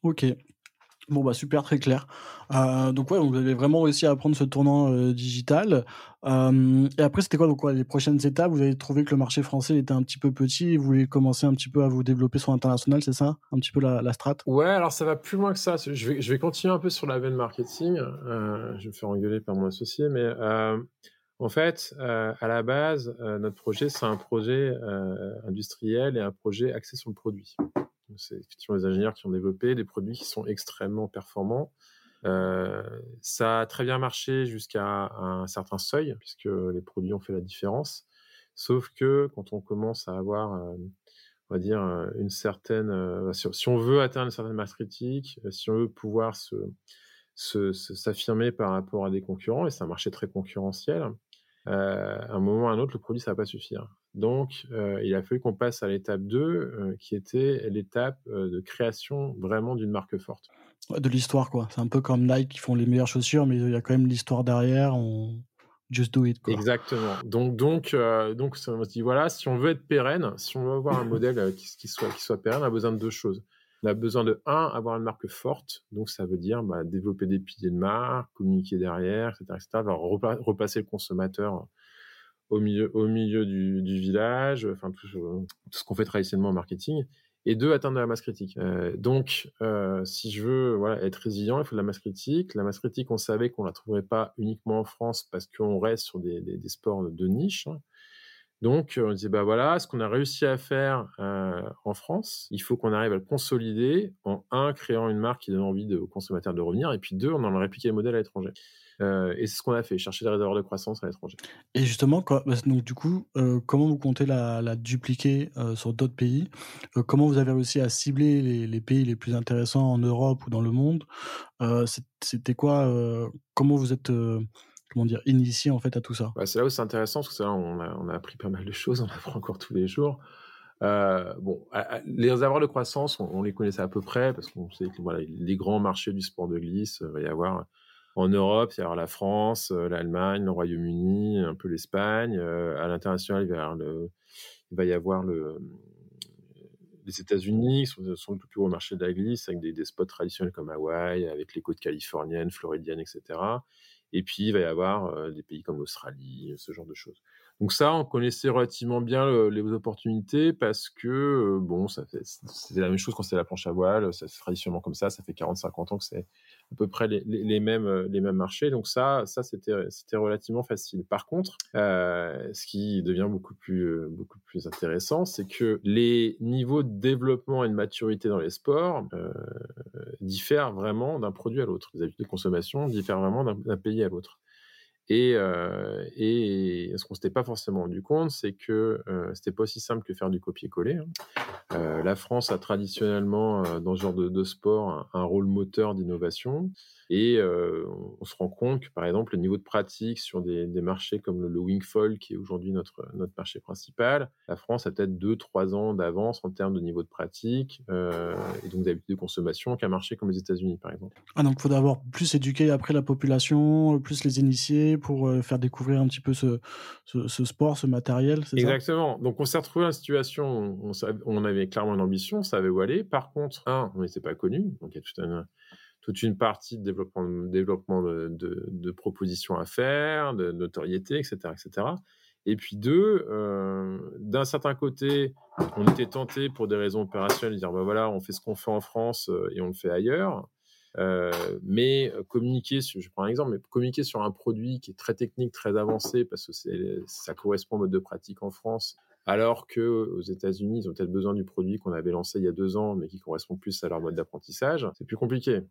Ok, Bon, bah super, très clair. Euh, donc, ouais, vous avez vraiment réussi à prendre ce tournant euh, digital. Euh, et après, c'était quoi, donc, les prochaines étapes? Vous avez trouvé que le marché français était un petit peu petit et vous voulez commencer un petit peu à vous développer sur l'international, c'est ça? Un petit peu la, la strat? Ouais, alors ça va plus loin que ça. Je vais, je vais continuer un peu sur la veine marketing. je vais me faire engueuler par mon associé, mais en fait, à la base, notre projet, c'est un projet industriel et un projet axé sur le produit. C'est effectivement les ingénieurs qui ont développé des produits qui sont extrêmement performants. Euh, ça a très bien marché jusqu'à un certain seuil, puisque les produits ont fait la différence. Sauf que quand on commence à avoir, euh, on va dire, une certaine. Euh, si, on veut atteindre une certaine masse critique, si on veut pouvoir s'affirmer par rapport à des concurrents, et c'est un marché très concurrentiel, à un moment ou à un autre, le produit, ça va pas suffire. Donc, euh, il a fallu qu'on passe à l'étape 2, euh, qui était l'étape euh, de création vraiment d'une marque forte. De l'histoire, quoi. C'est un peu comme Nike qui font les meilleures chaussures, mais il y a quand même l'histoire derrière. On... Just do it. Quoi. Exactement. Donc, donc, donc, on se dit voilà, si on veut être pérenne, si on veut avoir un modèle qui, soit, qui soit pérenne, on a besoin de deux choses. On a besoin de, un, avoir une marque forte. Donc, ça veut dire bah, développer des piliers de marque, communiquer derrière, etc. etc. repasser le consommateur au milieu, au milieu du, village, enfin tout, tout ce qu'on fait traditionnellement en marketing, et deux, atteindre la masse critique. Euh, donc, euh, si je veux voilà, être résilient, il faut de la masse critique. La masse critique, on savait qu'on la trouverait pas uniquement en France parce qu'on reste sur des, des, sports de niche. Donc, on disait, bah voilà, ce qu'on a réussi à faire euh, en France, il faut qu'on arrive à le consolider en un, créant une marque qui donne envie aux consommateurs de revenir, et puis deux, on en a répliqué le modèle à l'étranger. Et c'est ce qu'on a fait, chercher des réservoirs de croissance à l'étranger. Et justement, bah, donc du coup, comment vous comptez la, dupliquer sur d'autres pays? Comment vous avez réussi à cibler les, les, pays les plus intéressants en Europe ou dans le monde? C'était quoi Comment vous êtes comment dire, initié en fait à tout ça? Bah, C'est là où c'est intéressant, parce que là, on a, on a appris pas mal de choses, on apprend encore tous les jours. Euh, bon, les réservoirs de croissance, on, les connaissait à peu près, parce qu'on sait que voilà, les grands marchés du sport de glisse, euh, il va y avoir en Europe, il y la France, euh, l'Allemagne, le Royaume-Uni, un peu l'Espagne. à l'international, il va y avoir le, les États-Unis sont, sont, le plus gros marché de la glisse, avec des, des spots traditionnels comme Hawaï, avec les côtes californiennes, floridiennes, etc. Et puis, il va y avoir des pays comme l'Australie, ce genre de choses. Donc ça, on connaissait relativement bien les opportunités parce que, bon, ça c'était la même chose quand c'était la planche à voile, ça fait traditionnellement comme ça, ça fait 40-50 ans que c'est à peu près les, mêmes, les mêmes marchés. Donc ça, ça c'était, c'était relativement facile. Par contre, euh, ce qui devient beaucoup plus, beaucoup plus intéressant, c'est que les niveaux de développement et de maturité dans les sports euh, diffèrent vraiment d'un produit à l'autre. Les habitudes de consommation diffèrent vraiment d'un pays à l'autre. Et, euh, et ce qu'on s'était pas forcément rendu compte, c'est que euh, c'était pas aussi simple que faire du copier-coller. Hein. Euh, la France a traditionnellement, euh, dans ce genre de, sport, un, rôle moteur d'innovation. Et on se rend compte que, par exemple, le niveau de pratique sur des, marchés comme le, le Wingfoil, qui est aujourd'hui notre, notre marché principal, la France a peut-être 2-3 ans d'avance en termes de niveau de pratique et donc d'habitude de consommation qu'un marché comme les États-Unis, par exemple. Ah, donc il faut d'abord plus éduquer après la population, plus les initier pour euh, faire découvrir un petit peu ce, sport, ce matériel, Exactement. Donc on s'est retrouvé dans une situation où on, on, avait clairement une ambition, on savait où aller. Par contre, un, on n'était pas connu, donc il y a toute une partie de développement, de, propositions à faire, de notoriété, etc., etc. Et puis deux, euh, d'un certain côté, on était tenté pour des raisons opérationnelles de dire bah voilà, on fait ce qu'on fait en France euh, et on le fait ailleurs. Euh, mais communiquer, sur, je prends un exemple, mais communiquer sur un produit qui est très technique, très avancé, parce que ça correspond au mode de pratique en France, alors que aux États-Unis, ils ont peut-être besoin du produit qu'on avait lancé il y a deux ans, mais qui correspond plus à leur mode d'apprentissage. C'est plus compliqué.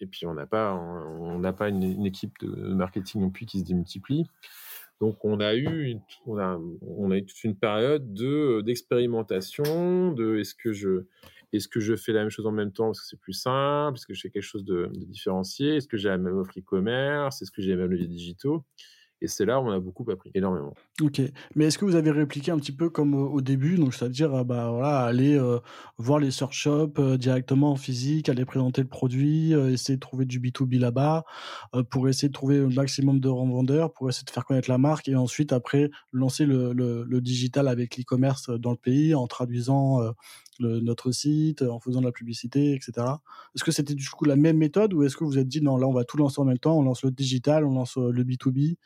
Et puis on n'a pas, on n'a pas une, équipe de marketing non plus qui se démultiplie. Donc on a eu, on a, eu toute une période de d'expérimentation, de est-ce que je, est-ce que je fais la même chose en même temps parce que c'est plus simple, est-ce que je fais quelque chose de, de différencié, est-ce que j'ai la même offre e-commerce, est-ce que j'ai les mêmes leviers digitaux? Et c'est là où on a beaucoup appris, énormément. Ok. Mais est-ce que vous avez répliqué un petit peu comme au début, donc c'est-à-dire euh, bah voilà, aller euh, voir les search shops euh, directement en physique, aller présenter le produit, euh, essayer de trouver du B2B là-bas, euh, pour essayer de trouver le maximum de revendeurs, pour essayer de faire connaître la marque et ensuite après lancer le digital avec l'e-commerce dans le pays en traduisant notre site, en faisant de la publicité, etc. Est-ce que c'était du coup la même méthode ou est-ce que vous êtes dit non là on va tout lancer en même temps, on lance le digital, on lance le B2B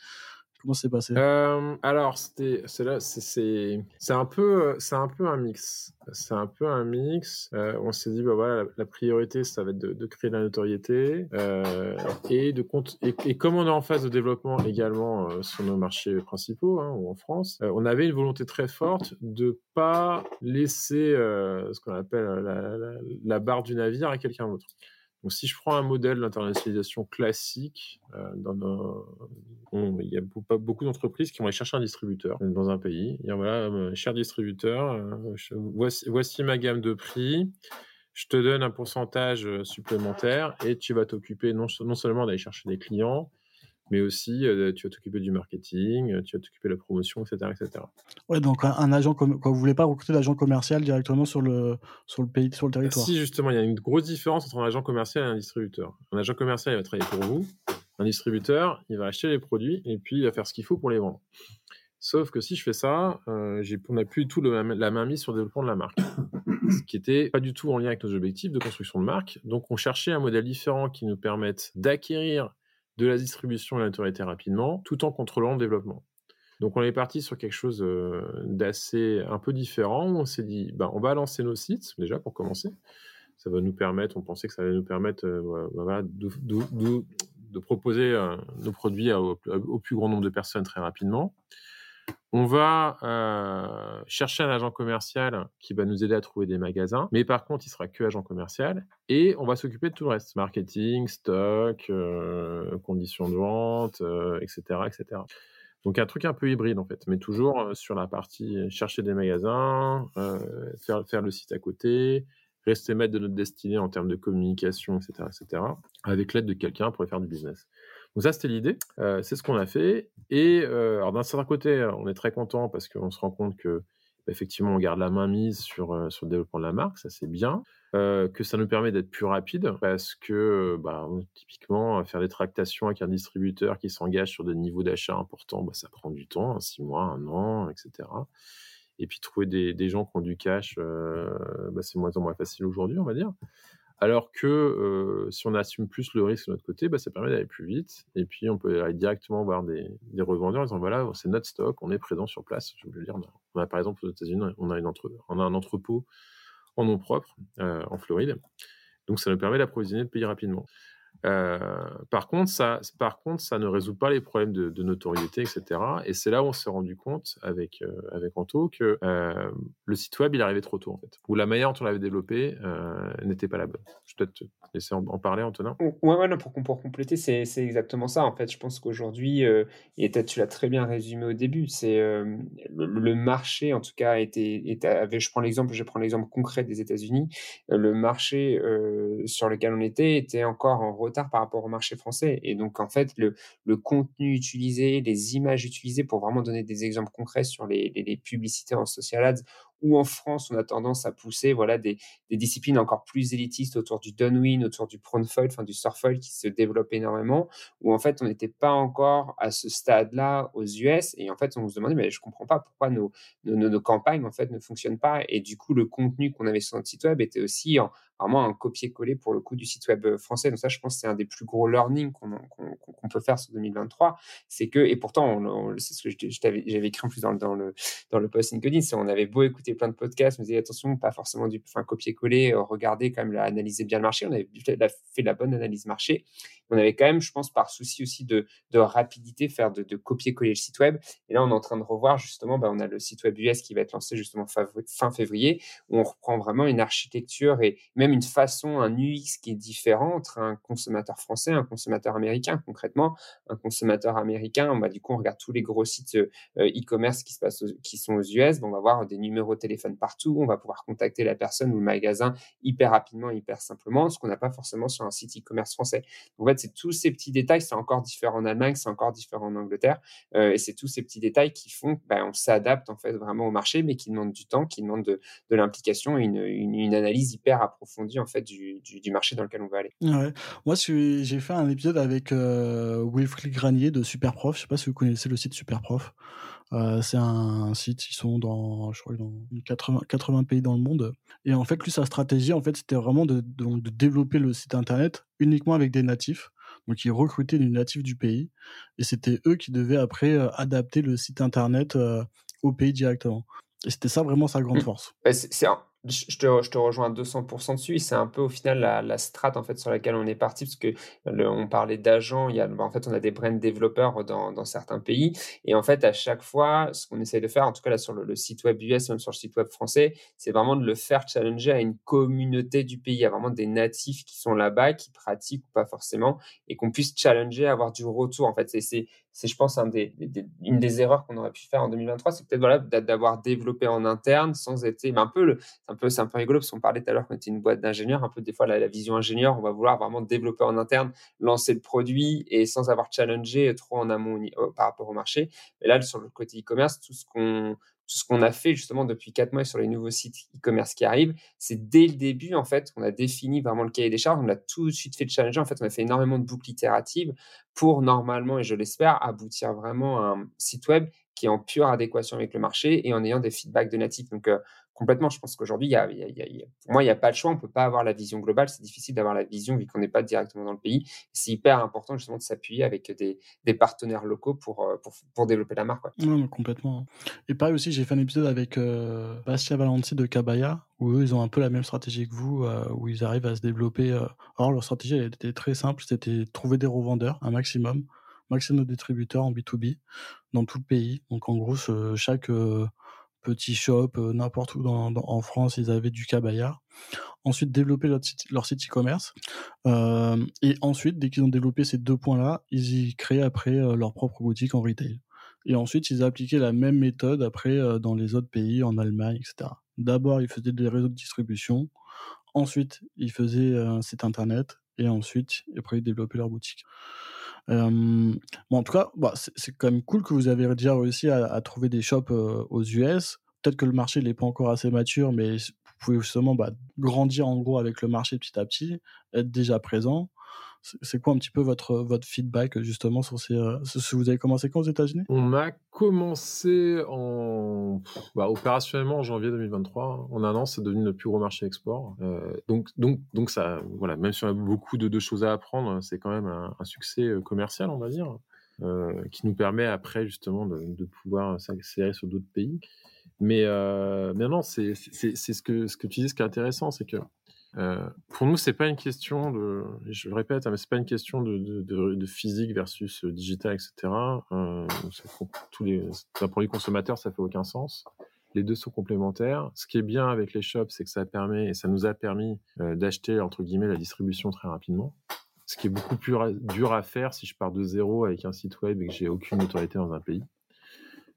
Comment c'est passé? Euh, Alors, c'était, c'est c'est, c'est, un peu, c'est un peu un mix. C'est un peu un mix. Euh, on s'est dit, bah voilà, la, priorité, ça va être de, créer de la notoriété euh, et de compte. Et, comme on est en phase de développement également sur nos marchés principaux hein, ou en France, on avait une volonté très forte de pas laisser ce qu'on appelle la, la barre du navire à quelqu'un d'autre. Donc, si je prends un modèle d'internationalisation classique, euh, il y a beaucoup d'entreprises qui vont aller chercher un distributeur dans un pays. Et voilà, euh, cher distributeur, euh, voici, ma gamme de prix. Je te donne un pourcentage supplémentaire et tu vas t'occuper non seulement d'aller chercher des clients, mais aussi euh, tu vas t'occuper du marketing, euh, tu vas t'occuper de la promotion, etc. etc. Ouais, donc un, un agent, quand vous voulez pas recruter l'agent commercial directement sur le, sur le pays, sur le territoire. Si, justement, il y a une grosse différence entre un agent commercial et un distributeur. Un agent commercial, il va travailler pour vous. Un distributeur, il va acheter les produits et puis il va faire ce qu'il faut pour les vendre. Sauf que si je fais ça, euh, on n'a plus du tout le, la main mise sur le développement de la marque. Ce qui était pas du tout en lien avec nos objectifs de construction de marque. Donc on cherchait un modèle différent qui nous permette d'acquérir de la distribution de la notoriété rapidement, tout en contrôlant le développement. Donc on est parti sur quelque chose euh, d'assez un peu différent. On s'est dit, ben, on va lancer nos sites déjà pour commencer. Ça va nous permettre, on pensait que ça allait nous permettre euh, voilà, de, proposer euh, nos produits au, plus grand nombre de personnes très rapidement. On va euh, chercher un agent commercial qui va nous aider à trouver des magasins, mais par contre, il sera que agent commercial. Et on va s'occuper de tout le reste marketing, stock, euh, conditions de vente, etc., euh, etc. Donc un truc un peu hybride en fait, mais toujours sur la partie chercher des magasins, faire, faire le site à côté, rester maître de notre destinée en termes de communication, etc., etc., avec l'aide de quelqu'un pour faire du business. Donc ça, c'était l'idée. Euh, c'est ce qu'on a fait. Et euh, d'un certain côté, on est très content parce qu'on se rend compte que bah, effectivement, on garde la main mise sur, euh, sur le développement de la marque, ça c'est bien. que ça nous permet d'être plus rapide parce que bah, typiquement, faire des tractations avec un distributeur qui s'engage sur des niveaux d'achat importants, bah, ça prend du temps, six mois, un an, etc. Et puis trouver des, des gens qui ont du cash, bah, c'est moins en moins facile aujourd'hui, on va dire. Alors que si on assume plus le risque de notre côté, bah, ça permet d'aller plus vite. Et puis, on peut aller directement voir des, revendeurs en disant voilà, c'est notre stock, on est présent sur place. Je veux dire, on a, par exemple aux États-Unis, on, a on a un entrepôt en nom propre en Floride. Donc, ça nous permet d'approvisionner le pays rapidement. Euh, par, contre, ça, par contre, ça ne résout pas les problèmes de, notoriété, etc. Et c'est là où on s'est rendu compte avec, euh, avec Anto que euh, le site web, il arrivait trop tôt, en fait. Ou la manière dont on l'avait développé n'était pas la bonne. Je peux te laisser en, parler, Antonin Ouais, ouais pour, pour compléter, c'est exactement ça. En fait, je pense qu'aujourd'hui, et tu l'as très bien résumé au début, c'est le, marché, en tout cas, était, était je prends l'exemple, je prends l'exemple concret des États-Unis. Le marché sur lequel on était était encore en retard par rapport au marché français. Et donc, en fait, le, contenu utilisé, les images utilisées pour vraiment donner des exemples concrets sur les publicités en social ads ou en France, on a tendance à pousser voilà, des, disciplines encore plus élitistes autour du downwind, autour du foil, enfin du surfoil qui se développe énormément, où en fait, on n'était pas encore à ce stade-là aux US. Et en fait, on se demandait, mais je comprends pas pourquoi nos, campagnes en fait ne fonctionnent pas. Et du coup, le contenu qu'on avait sur notre site web était aussi en, vraiment un copier-coller pour le coup du site web français. Donc ça, je pense c'est un des plus gros learnings qu'on peut faire sur 2023. C'est que, et pourtant, c'est ce que j'avais écrit en plus dans, le, post LinkedIn, c'est on avait beau écouter plein de podcasts, on disait attention, pas forcément du enfin, copier-coller, euh, regarder quand même, analyser bien le marché. On avait fait la bonne analyse marché. On avait quand même, je pense, par souci aussi de, rapidité, faire de, copier-coller le site web. Et là, on est en train de revoir justement, bah, on a le site web US qui va être lancé justement fin février, où on reprend vraiment une architecture et même une façon, un UX qui est différent entre un consommateur français un consommateur américain. Concrètement, un consommateur américain, bah, du coup, on regarde tous les gros sites euh, e-commerce qui, qui sont aux US. on va voir des numéros téléphone partout. On va pouvoir contacter la personne ou le magasin hyper rapidement, hyper simplement, ce qu'on n'a pas forcément sur un site e-commerce français. en fait, c'est tous ces petits détails. C'est encore différent en Allemagne, c'est encore différent en Angleterre. Euh, et c'est tous ces petits détails qui font qu'on bah, on s'adapte en fait vraiment au marché, mais qui demandent du temps, qui demandent de, l'implication et une, analyse hyper approfondie en fait du, du, marché dans lequel on va aller. Ouais. Moi, j'ai fait un épisode avec euh, Wilfried Granier de Superprof. Je sais pas si vous connaissez le site Superprof. Euh, c'est un site, ils sont dans, je crois, dans 80, 80 pays dans le monde. Et en fait, lui, sa stratégie, en fait, c'était vraiment de, de, de, développer le site internet uniquement avec des natifs. Donc, ils recrutaient des natifs du pays. Et c'était eux qui devaient après euh, adapter le site internet euh, au pays directement. Et c'était ça vraiment sa grande mmh. force. C'est je te, je te, rejoins à 200% dessus. C'est un peu au final la, la strate en fait sur laquelle on est parti parce que on parlait d'agents. Il y a, bah, en fait, on a des brand développeurs dans, dans, certains pays et en fait à chaque fois, ce qu'on essaye de faire, en tout cas là sur le, site web US, même sur le site web français, c'est vraiment de le faire challenger à une communauté du pays, Il y a vraiment des natifs qui sont là-bas, qui pratiquent ou pas forcément, et qu'on puisse challenger, avoir du retour. En fait, c'est c'est, je pense, un des, une des erreurs qu'on aurait pu faire en 2023, c'est peut-être d'avoir développé en interne sans être, un peu, un peu, c'est un peu rigolo parce qu'on parlait tout à l'heure qu'on était une boîte d'ingénieurs, un peu des fois la, vision ingénieur, on va vouloir vraiment développer en interne, lancer le produit et sans avoir challengé trop en amont par rapport au marché. Mais là, sur le côté e-commerce, tout ce qu'on ce qu'on a fait justement depuis quatre mois sur les nouveaux sites e-commerce qui arrivent, c'est dès le début en fait qu'on a défini vraiment le cahier des charges, on a tout de suite fait le challenge. En fait, on a fait énormément de boucles itératives pour normalement, et je l'espère, aboutir vraiment à un site web qui est en pure adéquation avec le marché et en ayant des feedbacks de natifs. Donc, euh, complètement. Je pense qu'aujourd'hui, il moi, il n'y a pas le choix. On ne peut pas avoir la vision globale. C'est difficile d'avoir la vision vu qu'on n'est pas directement dans le pays. C'est hyper important justement de s'appuyer avec des, partenaires locaux pour, euh, pour, développer la marque. Non, complètement. Et pareil aussi, j'ai fait un épisode avec euh, Bastia Valenti de Cabaya où eux, ils ont un peu la même stratégie que vous, euh, où ils arrivent à se développer. alors, leur stratégie, elle était très simple. C'était trouver des revendeurs un maximum maximum de distributeurs en B2B dans tout le pays. Donc en gros, chaque petit shop, n'importe où en France, ils avaient du cabaya. Ensuite, développer leur site, leur site e-commerce. et ensuite, dès qu'ils ont développé ces deux points-là, ils y créent après leur propre boutique en retail. Et ensuite, ils appliquaient la même méthode après dans les autres pays, en Allemagne, etc. D'abord, ils faisaient des réseaux de distribution. Ensuite, ils faisaient un site internet. Et ensuite, après, ils développaient leur boutique. En tout cas, bah, c'est quand même cool que vous avez déjà réussi à, trouver des shops aux US. Peut-être que le marché n'est pas encore assez mature, mais vous pouvez justement bah, grandir en gros avec le marché petit à petit, être déjà présent. C'est quoi un petit peu votre, votre feedback justement sur ces. Euh, vous avez commencé quand aux États-Unis? On a commencé en bah, opérationnellement en janvier 2023. En un an, c'est devenu notre plus gros marché export. Euh, donc, donc, donc ça, voilà, même si on a beaucoup de, choses à apprendre, c'est quand même un, succès euh, commercial, on va dire, qui nous permet après justement de, de pouvoir s'accélérer sur d'autres pays. Mais, euh, mais non, c'est ce que, ce que tu dis, ce qui est intéressant, c'est que euh, pour nous, c'est pas une question de, je répète, hein, c'est pas une question de, physique versus euh, digital, etc. Euh, tous les, d'un produit consommateur, ça fait aucun sens. Les deux sont complémentaires. Ce qui est bien avec les shops, c'est que ça permet et ça nous a permis d'acheter entre guillemets la distribution très rapidement. Ce qui est beaucoup plus dur à faire si je pars de zéro avec un site web et que j'ai aucune autorité dans un pays.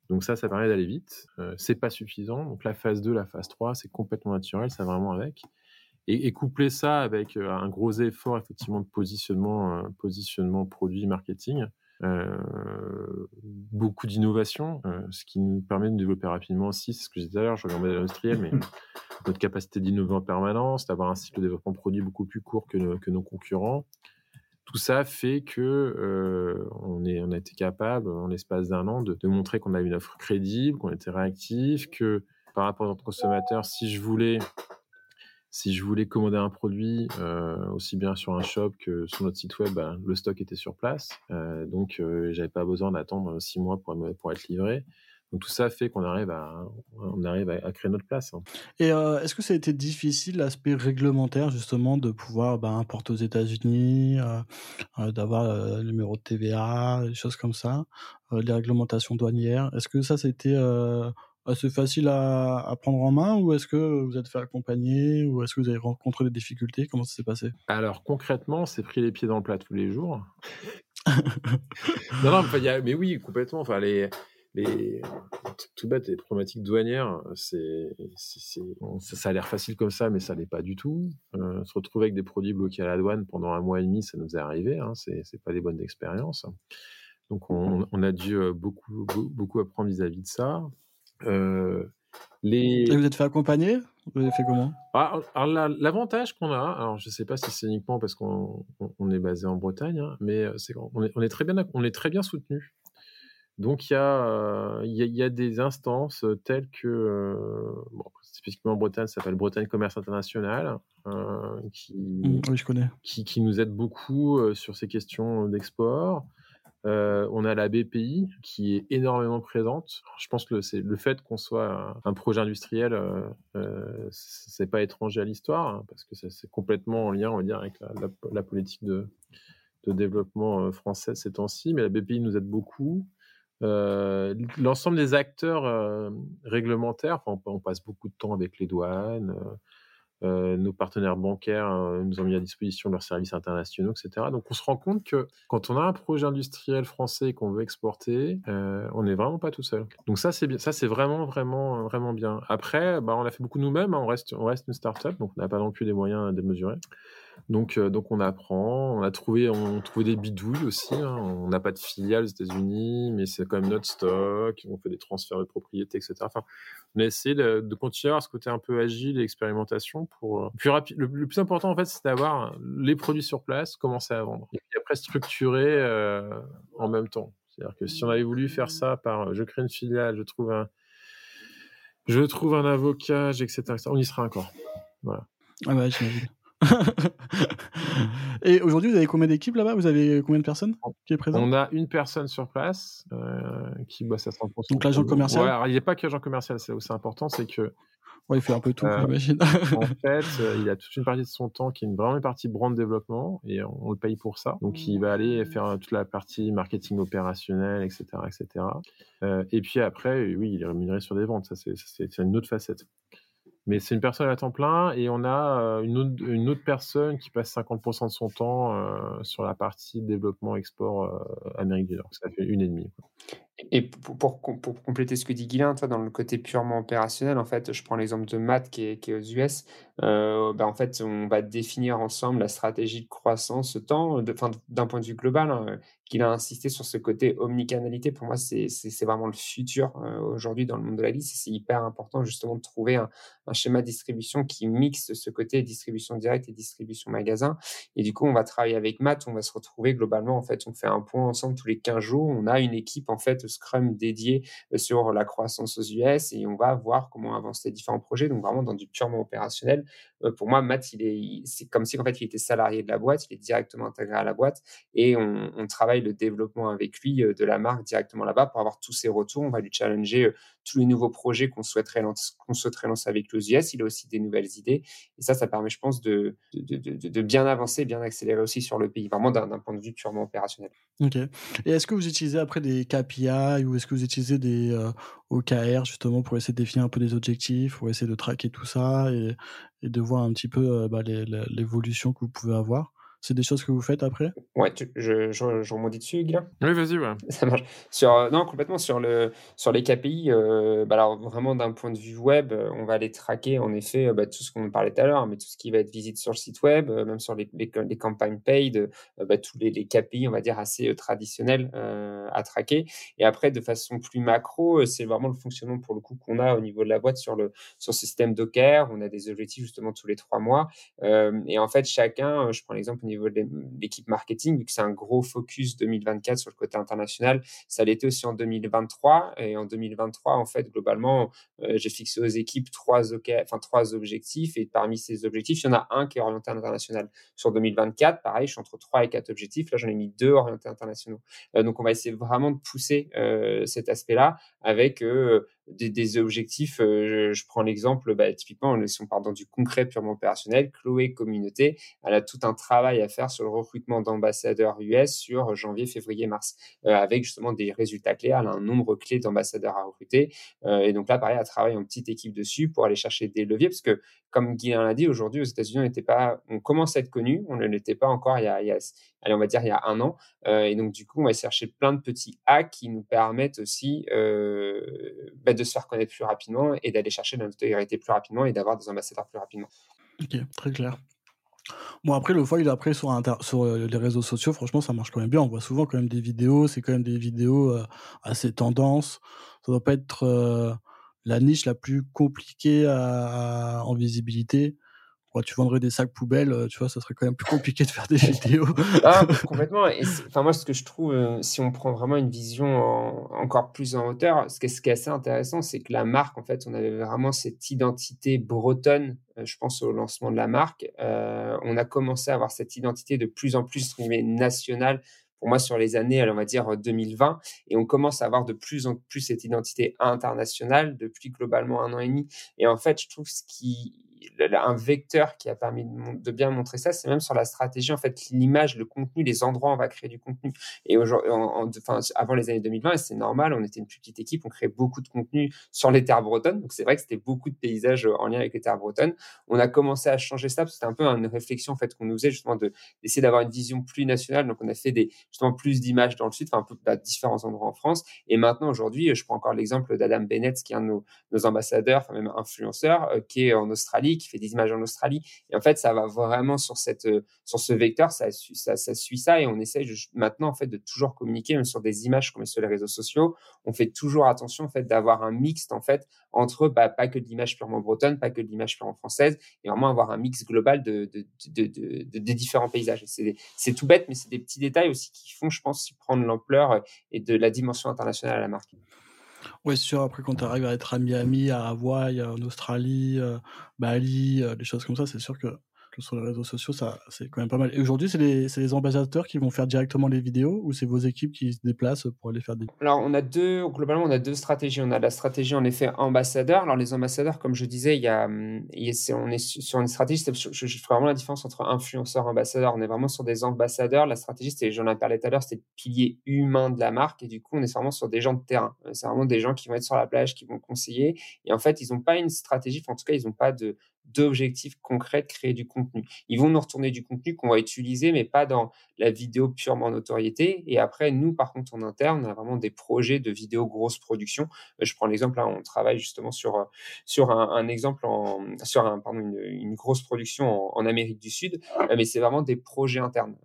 Donc ça, ça permet d'aller vite. Euh, c'est pas suffisant. Donc la phase 2, la phase 3, c'est complètement naturel, ça va vraiment avec et, coupler ça avec euh, un gros effort effectivement de positionnement, euh, positionnement produit, marketing, euh, beaucoup d'innovation, ce qui nous permet de développer rapidement aussi, c'est ce que je disais tout à l'heure, je reviens à l'industriel, mais notre capacité d'innover en permanence, d'avoir un cycle de développement produit beaucoup plus court que, que nos concurrents. Tout ça fait que on, est, on a été capable, en l'espace d'un an, de, de montrer qu'on a une offre crédible, qu'on était réactif, que par rapport à notre consommateur, si je voulais si je voulais commander un produit, euh, aussi bien sur un shop que sur notre site web, ben, le stock était sur place. Euh, donc, euh, j'avais pas besoin d'attendre six mois pour, être livré. Donc tout ça fait qu'on arrive à, créer notre place. Hein. Et euh, est-ce que ça a été difficile l'aspect réglementaire justement de pouvoir bah, importer aux États-Unis, d'avoir le numéro de TVA, des choses comme ça, les réglementations douanières? Est-ce que ça, c'était assez facile à, prendre en main ou est-ce que vous êtes fait accompagner ou est-ce que vous avez rencontré des difficultés? Comment ça s'est passé? Alors concrètement, c'est pris les pieds dans le plat tous les jours. non, non, mais oui, complètement. Enfin, les, les, tout bête, les problématiques douanières, c'est, ça, a l'air facile comme ça, mais ça l'est pas du tout. Euh, se retrouver avec des produits bloqués à la douane pendant un mois et demi, ça nous est arrivé. Hein, c'est, pas des bonnes expériences. Donc on, a dû euh, beaucoup, beaucoup apprendre vis-à-vis de ça. Euh, les... Et vous êtes fait accompagner? Vous avez fait comment? Ah, L'avantage qu'on a, alors je ne sais pas si c'est uniquement parce qu'on on est basé en Bretagne, hein, mais euh, c'est on est, on est, très bien, on est très bien soutenu. Donc il y, a, il, y a, des instances telles que, bon, spécifiquement en Bretagne, ça s'appelle Bretagne Commerce International, qui, mmh, oui, je connais. Qui, qui, nous aide beaucoup sur ces questions d'export. Euh, on a la BPI qui est énormément présente. je pense que c'est le fait qu'on soit un, projet industriel, euh, euh, c'est pas étranger à l'histoire hein, parce que c'est complètement en lien, on va dire, avec la, politique de, développement français ces temps-ci. Mais la BPI nous aide beaucoup. L'ensemble des acteurs réglementaires, on, passe beaucoup de temps avec les douanes. Euh, nos partenaires bancaires euh, nous ont mis à disposition leurs services internationaux, etc. Donc on se rend compte que quand on a un projet industriel français qu'on veut exporter, euh, on n'est vraiment pas tout seul. Donc ça c'est bien, ça c'est vraiment vraiment vraiment bien. Après, bah, on a fait beaucoup nous-mêmes, hein. on reste on reste une start-up, donc on n'a pas non plus les moyens de mesurer. Donc, euh, donc on apprend, on a trouvé, on trouvé des bidouilles aussi. Hein. On n'a pas de filiale aux États-Unis, mais c'est quand même notre stock. On fait des transferts de propriété, etc. On a essayé de, continuer à avoir ce côté un peu agile et expérimentation pour euh, plus. Le, plus important en fait, c'est d'avoir les produits sur place, commencer à vendre, et puis après structurer euh, en même temps. C'est-à-dire que si on avait voulu faire ça par, je crée une filiale, je trouve un, je trouve un avocat, etc., on y sera encore. Ah bah. Et aujourd'hui, vous avez combien d'équipes là-bas? Vous avez combien de personnes qui est présent? On a une personne sur place euh, qui bosse à 30%. Donc l'agent commercial? Il n'y a pas qu'agent commercial, c'est aussi important, c'est que Ouais, il fait un peu tout, j'imagine. en fait, il a toute une partie de son temps qui est vraiment une partie brand développement et on, le paye pour ça. Donc, il va aller faire toute la partie marketing opérationnel, etc., etc. et puis après, oui, il est rémunéré sur des ventes. Ça, c'est une autre facette. Mais c'est une personne à temps plein et on a une autre, une autre personne qui passe 50% de son temps sur la partie développement export Amérique du Nord. Ça fait une et demie. Et pour, pour, compléter ce que dit Guilain, toi, dans le côté purement opérationnel, en fait, je prends l'exemple de Matt qui est, aux US. Euh, bah, en fait, on va définir ensemble la stratégie de croissance tant d'un point de vue global. Hein, qu'il a insisté sur ce côté omnicanalité. Pour moi, c'est vraiment le futur euh, aujourd'hui dans le monde de la liste. C'est hyper important justement de trouver un, un, schéma de distribution qui mixe ce côté distribution directe et distribution magasin. Et du coup, on va travailler avec Matt. On va se retrouver globalement. En fait, on fait un point ensemble tous les 15 jours. On a une équipe en fait Scrum dédié euh, sur la croissance aux US et on va voir comment avancer différents projets. Donc vraiment dans du purement opérationnel. Euh, pour moi, Matt, il est, c'est comme si en fait il était salarié de la boîte, il est directement intégré à la boîte et on, travaille le développement avec lui euh, de la marque directement là-bas pour avoir tous ses retours. On va lui challenger tous les nouveaux projets qu'on souhaiterait, lancer, qu'on souhaiterait lancer avec les US. Il a aussi des nouvelles idées et ça, ça permet, je pense, de, de bien avancer, bien accélérer aussi sur le pays, vraiment d'un, point de vue purement opérationnel. Ok. Et est-ce que vous utilisez après des KPI ou est-ce que vous utilisez des euh, OKR justement pour essayer de définir un peu des objectifs, pour essayer de traquer tout ça et, de voir un petit peu euh, bah, l'évolution que vous pouvez avoir? C'est des choses que vous faites après? Ouais, je, je, je, rebondis dessus, Guillaume Oui, vas-y, ouais. Ça marche. Sur, euh, non, complètement. Sur, le, sur les KPI, euh, bah alors vraiment d'un point de vue web, euh, on va les traquer, en effet, bah, tout ce qu'on parlait tout à l'heure, mais tout ce qui va être visite sur le site web, même sur les, les, les campagnes paid, bah, tous les, les, KPI, on va dire, assez traditionnels à traquer. Et après, de façon plus macro, c'est vraiment le fonctionnement, pour le coup, qu'on a au niveau de la boîte sur le, sur le système Docker. On a des objectifs, justement, tous les trois mois. et en fait, chacun, je prends l'exemple au niveau de l'équipe marketing, vu que c'est un gros focus 2024 sur le côté international. Ça l'était aussi en 2023. Et en 2023, en fait, globalement, euh, j'ai fixé aux équipes trois, objectifs. Et parmi ces objectifs, il y en a un qui est orienté à l'international. Sur 2024, pareil, je suis entre trois et quatre objectifs. Là, j'en ai mis deux orientés internationaux. Euh, donc, on va essayer vraiment de pousser euh, cet aspect-là avec des, objectifs. je, prends l'exemple, bah, typiquement, si on part dans du concret purement opérationnel, Chloé Communauté, elle a tout un travail à faire sur le recrutement d'ambassadeurs US sur janvier, février, mars, avec justement des résultats clés. Elle a un nombre clé d'ambassadeurs à recruter. et donc là, pareil, elle travaille en petite équipe dessus pour aller chercher des leviers, parce que comme Guy l'a dit, aujourd'hui aux États-Unis, on n'était pas, on commence à être connu, on ne l'était pas encore il y, a, il y a, allez, on va dire il y a un an. et donc du coup, on va chercher plein de petits hacks qui nous permettent aussi bah, de se faire connaître plus rapidement et d'aller chercher de la notoriété plus rapidement et d'avoir des ambassadeurs plus rapidement. Ok, très clair. Bon, après, le foil, après, sur, sur euh, les réseaux sociaux, franchement, ça marche quand même bien. On voit souvent quand même des vidéos. C'est quand même des vidéos euh, assez tendances. Ça doit pas être euh, la niche la plus compliquée en visibilité tu vendrais des sacs poubelles, euh, tu vois, ça serait quand même plus compliqué de faire des vidéos. ah, complètement. Et enfin, moi, ce que je trouve, euh, si on prend vraiment une vision encore plus en hauteur, ce qui, est, ce qui est assez intéressant, c'est que la marque, en fait, on avait vraiment cette identité bretonne, euh, je pense au lancement de la marque. on a commencé à avoir cette identité de plus en plus nationale pour moi sur les années, on va dire 2020, et on commence à avoir de plus en plus cette identité internationale depuis globalement un an et demi. Et en fait, je trouve ce qui un vecteur qui a permis de, bien montrer ça, c'est même sur la stratégie, en fait, l'image, le contenu, les endroits où on va créer du contenu. Et aujourd'hui, avant les années 2020, et c'est normal, on était une petite équipe, on créait beaucoup de contenu sur les terres bretonnes. Donc, c'est vrai que c'était beaucoup de paysages en lien avec les terres bretonnes. On a commencé à changer ça, parce que c'était un peu une réflexion, en fait, qu'on nous faisait justement d'essayer d'avoir une vision plus nationale. Donc, on a fait des, justement plus d'images dans le sud, enfin, à différents endroits en France. Et maintenant, aujourd'hui, je prends encore l'exemple d'Adam Bennett, qui est un de nos, nos ambassadeurs, enfin, même influenceur, euh, qui est en Australie qui fait des images en Australie. Et en fait, ça va vraiment sur, cette, euh, sur ce vecteur, ça, ça, suit ça. Et on essaye maintenant, en fait, de toujours communiquer, même sur des images comme sur les réseaux sociaux. On fait toujours attention, en fait, d'avoir un mixte, en fait, entre bah, pas que de l'image purement bretonne, pas que de l'image purement française, et vraiment avoir un mix global de, de, de, différents paysages. C'est tout bête, mais c'est des petits détails aussi qui font, je pense, prendre l'ampleur et de la dimension internationale à la marque. Ouais, c'est sûr. Après, quand tu arrives à être à Miami, à Hawaï, en Australie, euh, Bali, euh, des choses comme ça, c'est sûr que sur les réseaux sociaux, ça, c'est quand même pas mal. Et aujourd'hui, c'est les, les, ambassadeurs qui vont faire directement les vidéos ou c'est vos équipes qui se déplacent pour aller faire des. Alors, on a deux, globalement, on a deux stratégies. On a la stratégie, en effet, ambassadeur. Alors, les ambassadeurs, comme je disais, il y a, il y a on est sur une stratégie, je, je, vraiment la différence entre influenceur et ambassadeur. On est vraiment sur des ambassadeurs. La stratégie, c'était, j'en ai parlé tout à l'heure, c'était le pilier humain de la marque. Et du coup, on est vraiment sur des gens de terrain. C'est vraiment des gens qui vont être sur la plage, qui vont conseiller. Et en fait, ils n'ont pas une stratégie, en tout cas, ils n'ont pas de, d'objectifs concrets de créer du contenu. Ils vont nous retourner du contenu qu'on va utiliser, mais pas dans la vidéo purement notoriété. Et après, nous, par contre, en interne, on a vraiment des projets de vidéo grosse production. Euh, je prends l'exemple, là, on travaille justement sur, euh, sur un, exemple, en, sur un, pardon, une, grosse production en, Amérique du Sud, euh, mais c'est vraiment des projets internes,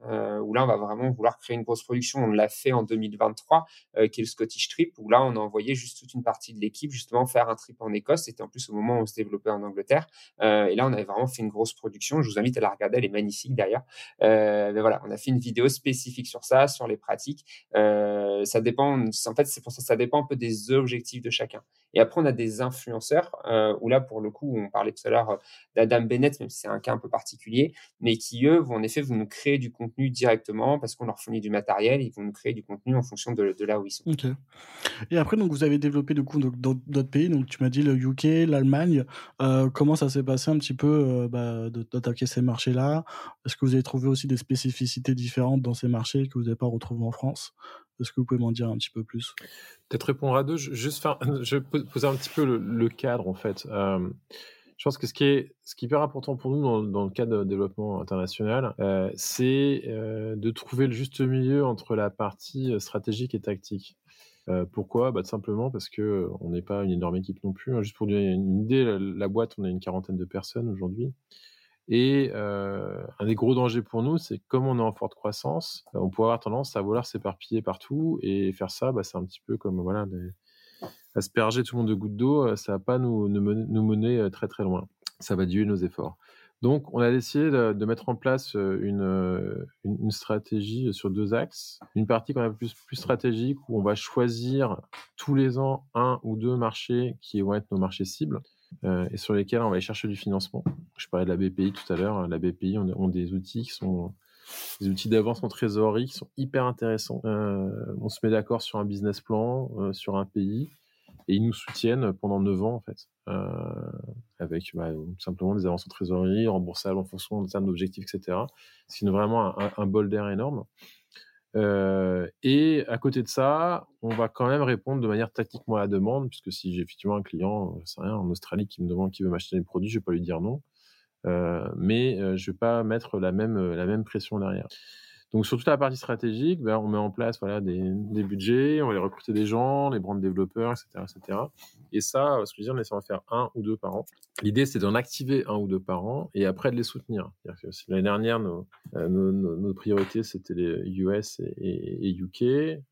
où là, on va vraiment vouloir créer une grosse production. On l'a fait en 2023, qui est le Scottish Trip, où là, on a envoyé juste toute une partie de l'équipe, justement, faire un trip en Écosse. C'était en plus au moment où on se développait en Angleterre. Euh, et là, on avait vraiment fait une grosse production. Je vous invite à la regarder, elle est magnifique d'ailleurs. Euh, mais voilà, on a fait une vidéo spécifique sur ça, sur les pratiques. Euh, ça dépend, en fait, c'est pour ça, ça dépend un peu des objectifs de chacun. Et après, on a des influenceurs, où là, pour le coup, on parlait tout à l'heure d'Adam Bennett, même si c'est un cas un peu particulier, mais qui, eux, vont en effet vous nous créer du contenu directement parce qu'on leur fournit du matériel, ils vont nous créer du contenu en fonction de, là où ils sont. Ok. Et après, donc, vous avez développé du coup d'autres pays, donc tu m'as dit le UK, l'Allemagne. comment ça s'est passé un petit peu euh, bah, d'attaquer ces marchés-là Est-ce que vous avez trouvé aussi des spécificités différentes dans ces marchés que vous n'avez pas retrouvées en France? Est-ce que vous pouvez m'en dire un petit peu plus? Peut-être répondre à deux. Juste faire, je vais poser un petit peu le, cadre en fait. Euh, je pense que ce qui est, ce qui est hyper important pour nous dans, dans le cadre de développement international, euh, c'est de trouver le juste milieu entre la partie stratégique et tactique. Euh, pourquoi? Bah, simplement parce que on n'est pas une énorme équipe non plus. Hein. Juste pour donner une idée, la, boîte, on a une quarantaine de personnes aujourd'hui. Et euh, un des gros dangers pour nous, c'est comme on est en forte croissance, on pourrait avoir tendance à vouloir s'éparpiller partout et faire ça, bah, c'est un petit peu comme voilà, asperger tout le monde de gouttes d'eau, ça va pas nous, nous, mener très très loin. Ça va diluer nos efforts. Donc, on a décidé de, mettre en place une, une, stratégie sur deux axes. Une partie quand même plus, stratégique où on va choisir tous les ans un ou deux marchés qui vont être nos marchés cibles et sur lesquels on va aller chercher du financement. Je parlais de la BPI tout à l'heure. La BPI ont, des outils qui sont des outils d'avance en trésorerie qui sont hyper intéressants. on se met d'accord sur un business plan, sur un pays et ils nous soutiennent pendant 9 ans en fait, euh, avec bah, simplement des avances en trésorerie, remboursables en fonction de termes d'objectifs, etc. C'est vraiment un, bol d'air énorme. Euh, et à côté de ça, on va quand même répondre de manière tactiquement à la demande, puisque si j'ai effectivement un client, rien, en Australie qui me demande qui veut m'acheter des produits, je vais pas lui dire non. Euh, mais je vais pas mettre la même, la même pression derrière. Donc sur toute la partie stratégique, ben, on met en place des, budgets, on va aller recruter des gens, les brand développeurs, etc., etc. Et ça, ce que je veux dire, on essaie d'en faire un ou deux par an. L'idée, c'est d'en activer un ou deux par an et après de les soutenir. L'année dernière, nos, euh, nos, priorités, c'était les US et, UK.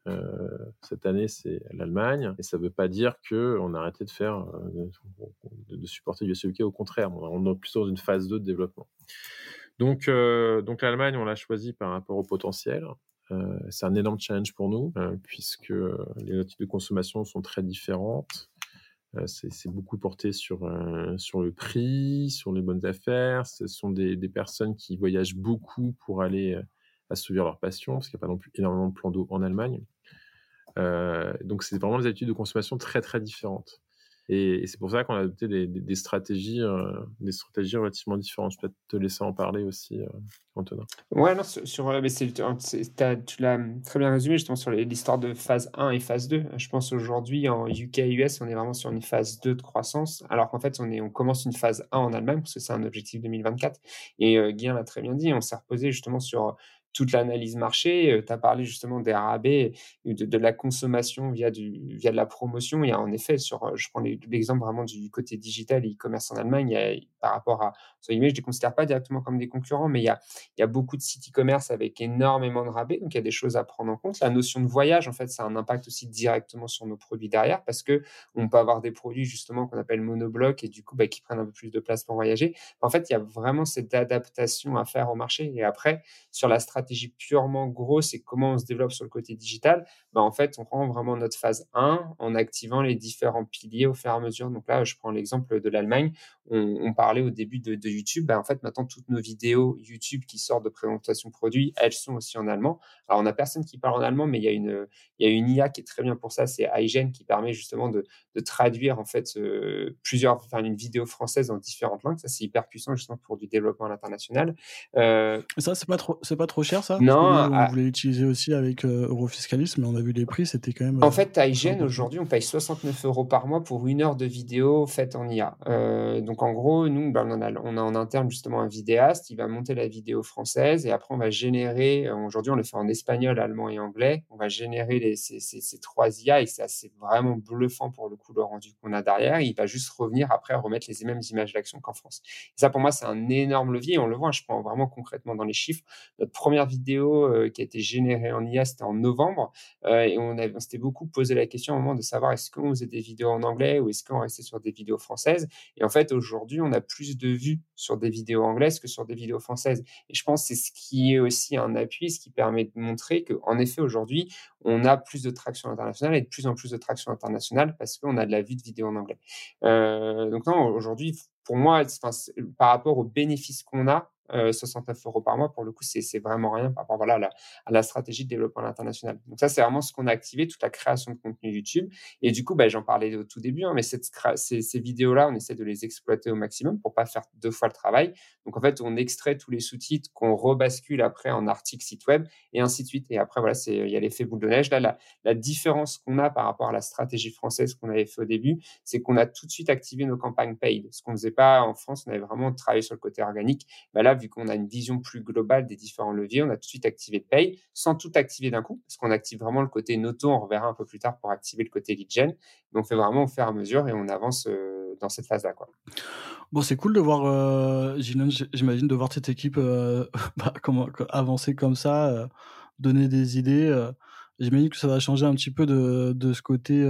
Euh, cette année, c'est l'Allemagne. Et ça ne veut pas dire qu'on a arrêté de faire, euh, de, de supporter US et UK. Au contraire, on est plutôt dans une phase 2 de développement. Donc, euh, donc l'Allemagne, on l'a choisi par rapport au potentiel. Euh, c'est un énorme challenge pour nous, euh, puisque les notes de consommation sont très différentes. c'est beaucoup porté sur, sur le prix, sur les bonnes affaires. Ce sont des, des personnes qui voyagent beaucoup pour aller assouvir leur passion, parce qu'il n'y a pas non plus énormément de plans d'eau en Allemagne. donc, c'est vraiment des habitudes de consommation très, très différentes. Et, c'est pour ça qu'on a adopté des, stratégies, euh, des stratégies relativement différentes. Je peux te laisser en parler aussi, euh, Antonin. Ouais, non, sur, euh, mais tu l'as très bien résumé justement sur l'histoire de phase 1 et phase 2. Je pense aujourd'hui en UK et US, on est vraiment sur une phase 2 de croissance, alors qu'en fait, on, est, on commence une phase 1 en Allemagne, parce que c'est un objectif 2024. Et euh, Guillaume l'a très bien dit, on s'est reposé justement sur toute l'analyse marché. tu as parlé justement des rabais, de, la consommation via, du, via de la promotion. Il y a en effet, sur, je prends l'exemple vraiment du côté digital et e-commerce en Allemagne, il y a, par rapport à, je ne les considère pas directement comme des concurrents, mais il y a, il y a beaucoup de sites e-commerce avec énormément de rabais, donc il y a des choses à prendre en compte. La notion de voyage, en fait, ça a un impact aussi directement sur nos produits derrière, parce que on peut avoir des produits justement qu'on appelle monobloc et du coup, bah, qui prennent un peu plus de place pour voyager. En fait, il y a vraiment cette adaptation à faire au marché. Et après, sur la stratégie purement grosse et comment on se développe sur le côté digital, bah, en fait, on rend vraiment notre phase 1 en activant les différents piliers au fur et à mesure. Donc là, je prends l'exemple de l'Allemagne. On, parlait au début de, YouTube. Bah, en fait, maintenant, toutes nos vidéos YouTube qui sortent de présentation produit, elles sont aussi en allemand. Alors, on n'a personne qui parle en allemand, mais il y a une, il y a une IA qui est très bien pour ça. C'est iGen qui permet justement de, traduire en fait euh, plusieurs, enfin une vidéo française en différentes langues. Ça, c'est hyper puissant justement pour du développement à l'international. Euh, ça, c'est pas trop, c'est pas trop cher ça? Non. on voulait l'utiliser aussi avec euh, Eurofiscalis, mais on a vu les prix, c'était quand même. En fait, iGen aujourd'hui, on paye 69 euros par mois pour une heure de vidéo faite en IA. donc en gros, nous, ben, on, a, on a en interne justement un vidéaste, il va monter la vidéo française et après on va générer. Aujourd'hui, on le fait en espagnol, allemand et anglais. On va générer les, ces, ces, ces trois IA et c'est vraiment bluffant pour le coup le rendu qu'on a derrière. Il va juste revenir après remettre les mêmes images d'action qu'en France. Et ça, pour moi, c'est un énorme levier. On le voit, je prends vraiment concrètement dans les chiffres. Notre première vidéo euh, qui a été générée en IA, c'était en novembre. Euh, et on, on s'était beaucoup posé la question au moment de savoir est-ce qu'on faisait des vidéos en anglais ou est-ce qu'on restait sur des vidéos françaises? Et en fait, aujourd'hui, on a plus de vues sur des vidéos anglaises que sur des vidéos françaises. Et je pense que c'est ce qui est aussi un appui, ce qui permet de montrer qu'en effet, aujourd'hui, on a plus de traction internationale et de plus en plus de traction internationale parce qu'on a de la vue de vidéo en anglais. Euh, donc non, aujourd'hui, pour moi, par rapport aux bénéfices qu'on a, 69 euh, euros par mois, pour le coup, c'est vraiment rien par rapport à, la, stratégie de développement international. Donc ça, c'est vraiment ce qu'on a activé, toute la création de contenu YouTube. Et du coup, bah, j'en parlais au tout début, hein, mais ces, vidéos-là, on essaie de les exploiter au maximum pour pas faire deux fois le travail. Donc en fait, on extrait tous les sous-titres qu'on rebascule après en article site web et ainsi de suite. Et après, voilà, il y a l'effet boule de neige. Là, la, différence qu'on a par rapport à la stratégie française qu'on avait fait au début, c'est qu'on a tout de suite activé nos campagnes paid. Ce qu'on faisait pas en France, on avait vraiment travaillé sur le côté organique. Bah là, vu qu'on a une vision plus globale des différents leviers, on a tout de suite activé Pay sans tout activer d'un coup, parce qu'on active vraiment le côté noto, on reverra un peu plus tard pour activer le côté lead gen. Mais on fait vraiment au fur et à mesure et on avance euh, dans cette phase-là. Bon, c'est cool de voir, euh, j'imagine, de voir cette équipe euh, bah, avancer comme ça, euh, donner des idées. J'imagine que ça va changer un petit peu de, ce côté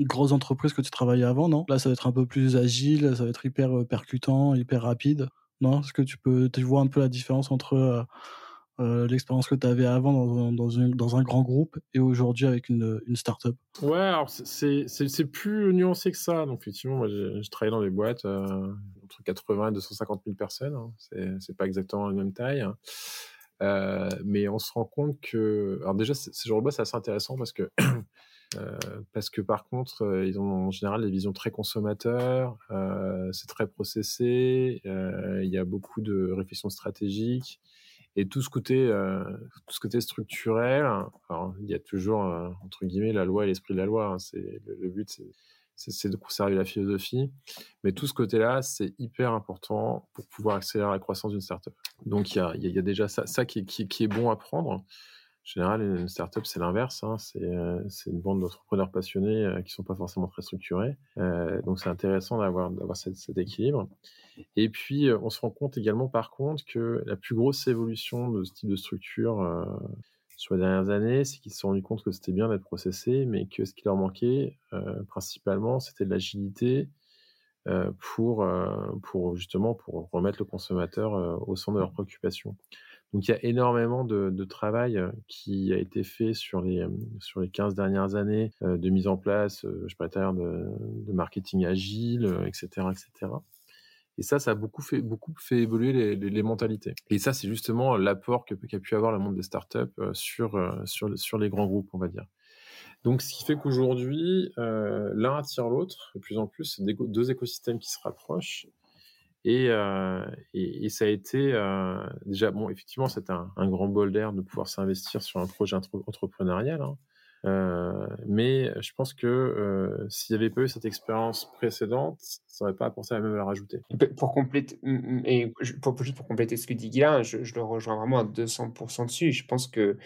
grosse entreprise que tu travaillais avant, non? Là, ça va être un peu plus agile, ça va être hyper percutant, hyper rapide. Non Est-ce que tu peux, tu vois un peu la différence entre euh, euh, l'expérience que tu avais avant dans, dans, dans, un grand groupe et aujourd'hui avec une, une start-up? Ouais, alors c'est plus nuancé que ça. Donc, effectivement, moi, j'ai travaillé dans des boîtes euh, entre 80 et 250 000 personnes. Hein. C'est pas exactement la même taille. Hein. Mais on se rend compte que. Alors, déjà, ce genre de boîte, c'est assez intéressant parce que parce que par contre, euh, ils ont en général des visions très consommateurs, euh, c'est très processé, il y a beaucoup de réflexions stratégiques et tout ce côté, tout ce côté structurel. Alors, il y a toujours entre guillemets la loi et l'esprit de la loi. Hein, c'est le, but, c'est de conserver la philosophie. Mais tout ce côté-là, c'est hyper important pour pouvoir accélérer la croissance d'une startup. Donc, il y a, déjà ça, qui, est bon à prendre général, une startup, c'est l'inverse. Hein. Euh, c'est une bande d'entrepreneurs passionnés euh, qui ne sont pas forcément très structurés. Euh, donc, c'est intéressant d'avoir cet, équilibre. Et puis, on se rend compte également, par contre, que la plus grosse évolution de ce type de structure sur les dernières années, c'est qu'ils se sont rendus compte que c'était bien d'être processé, mais que ce qui leur manquait, principalement, c'était de l'agilité pour, pour justement pour remettre le consommateur au centre de leurs préoccupations. Donc il y a énormément de, travail qui a été fait sur les, sur les 15 dernières années de mise en place, je parlais de, de marketing agile, etc., etc. Et ça, ça a beaucoup fait, beaucoup fait évoluer les, les, mentalités. Et ça, c'est justement l'apport qu'a pu avoir le monde des startups sur, sur, sur les grands groupes, on va dire. Donc, ce qui fait qu'aujourd'hui, l'un attire l'autre. De plus en plus, c'est deux écosystèmes qui se rapprochent. Euh, et, ça a été euh, déjà, bon, effectivement, un, un, grand bol d'air de pouvoir s'investir sur un projet entrepreneurial. Hein. Euh, mais je pense que s'il n'y avait pas eu cette expérience précédente, ça n'aurait pas apporté la même valeur ajoutée. Pour compléter, et pour, juste pour compléter ce que dit Guilain, je, je, le rejoins vraiment à 200% dessus. Je pense que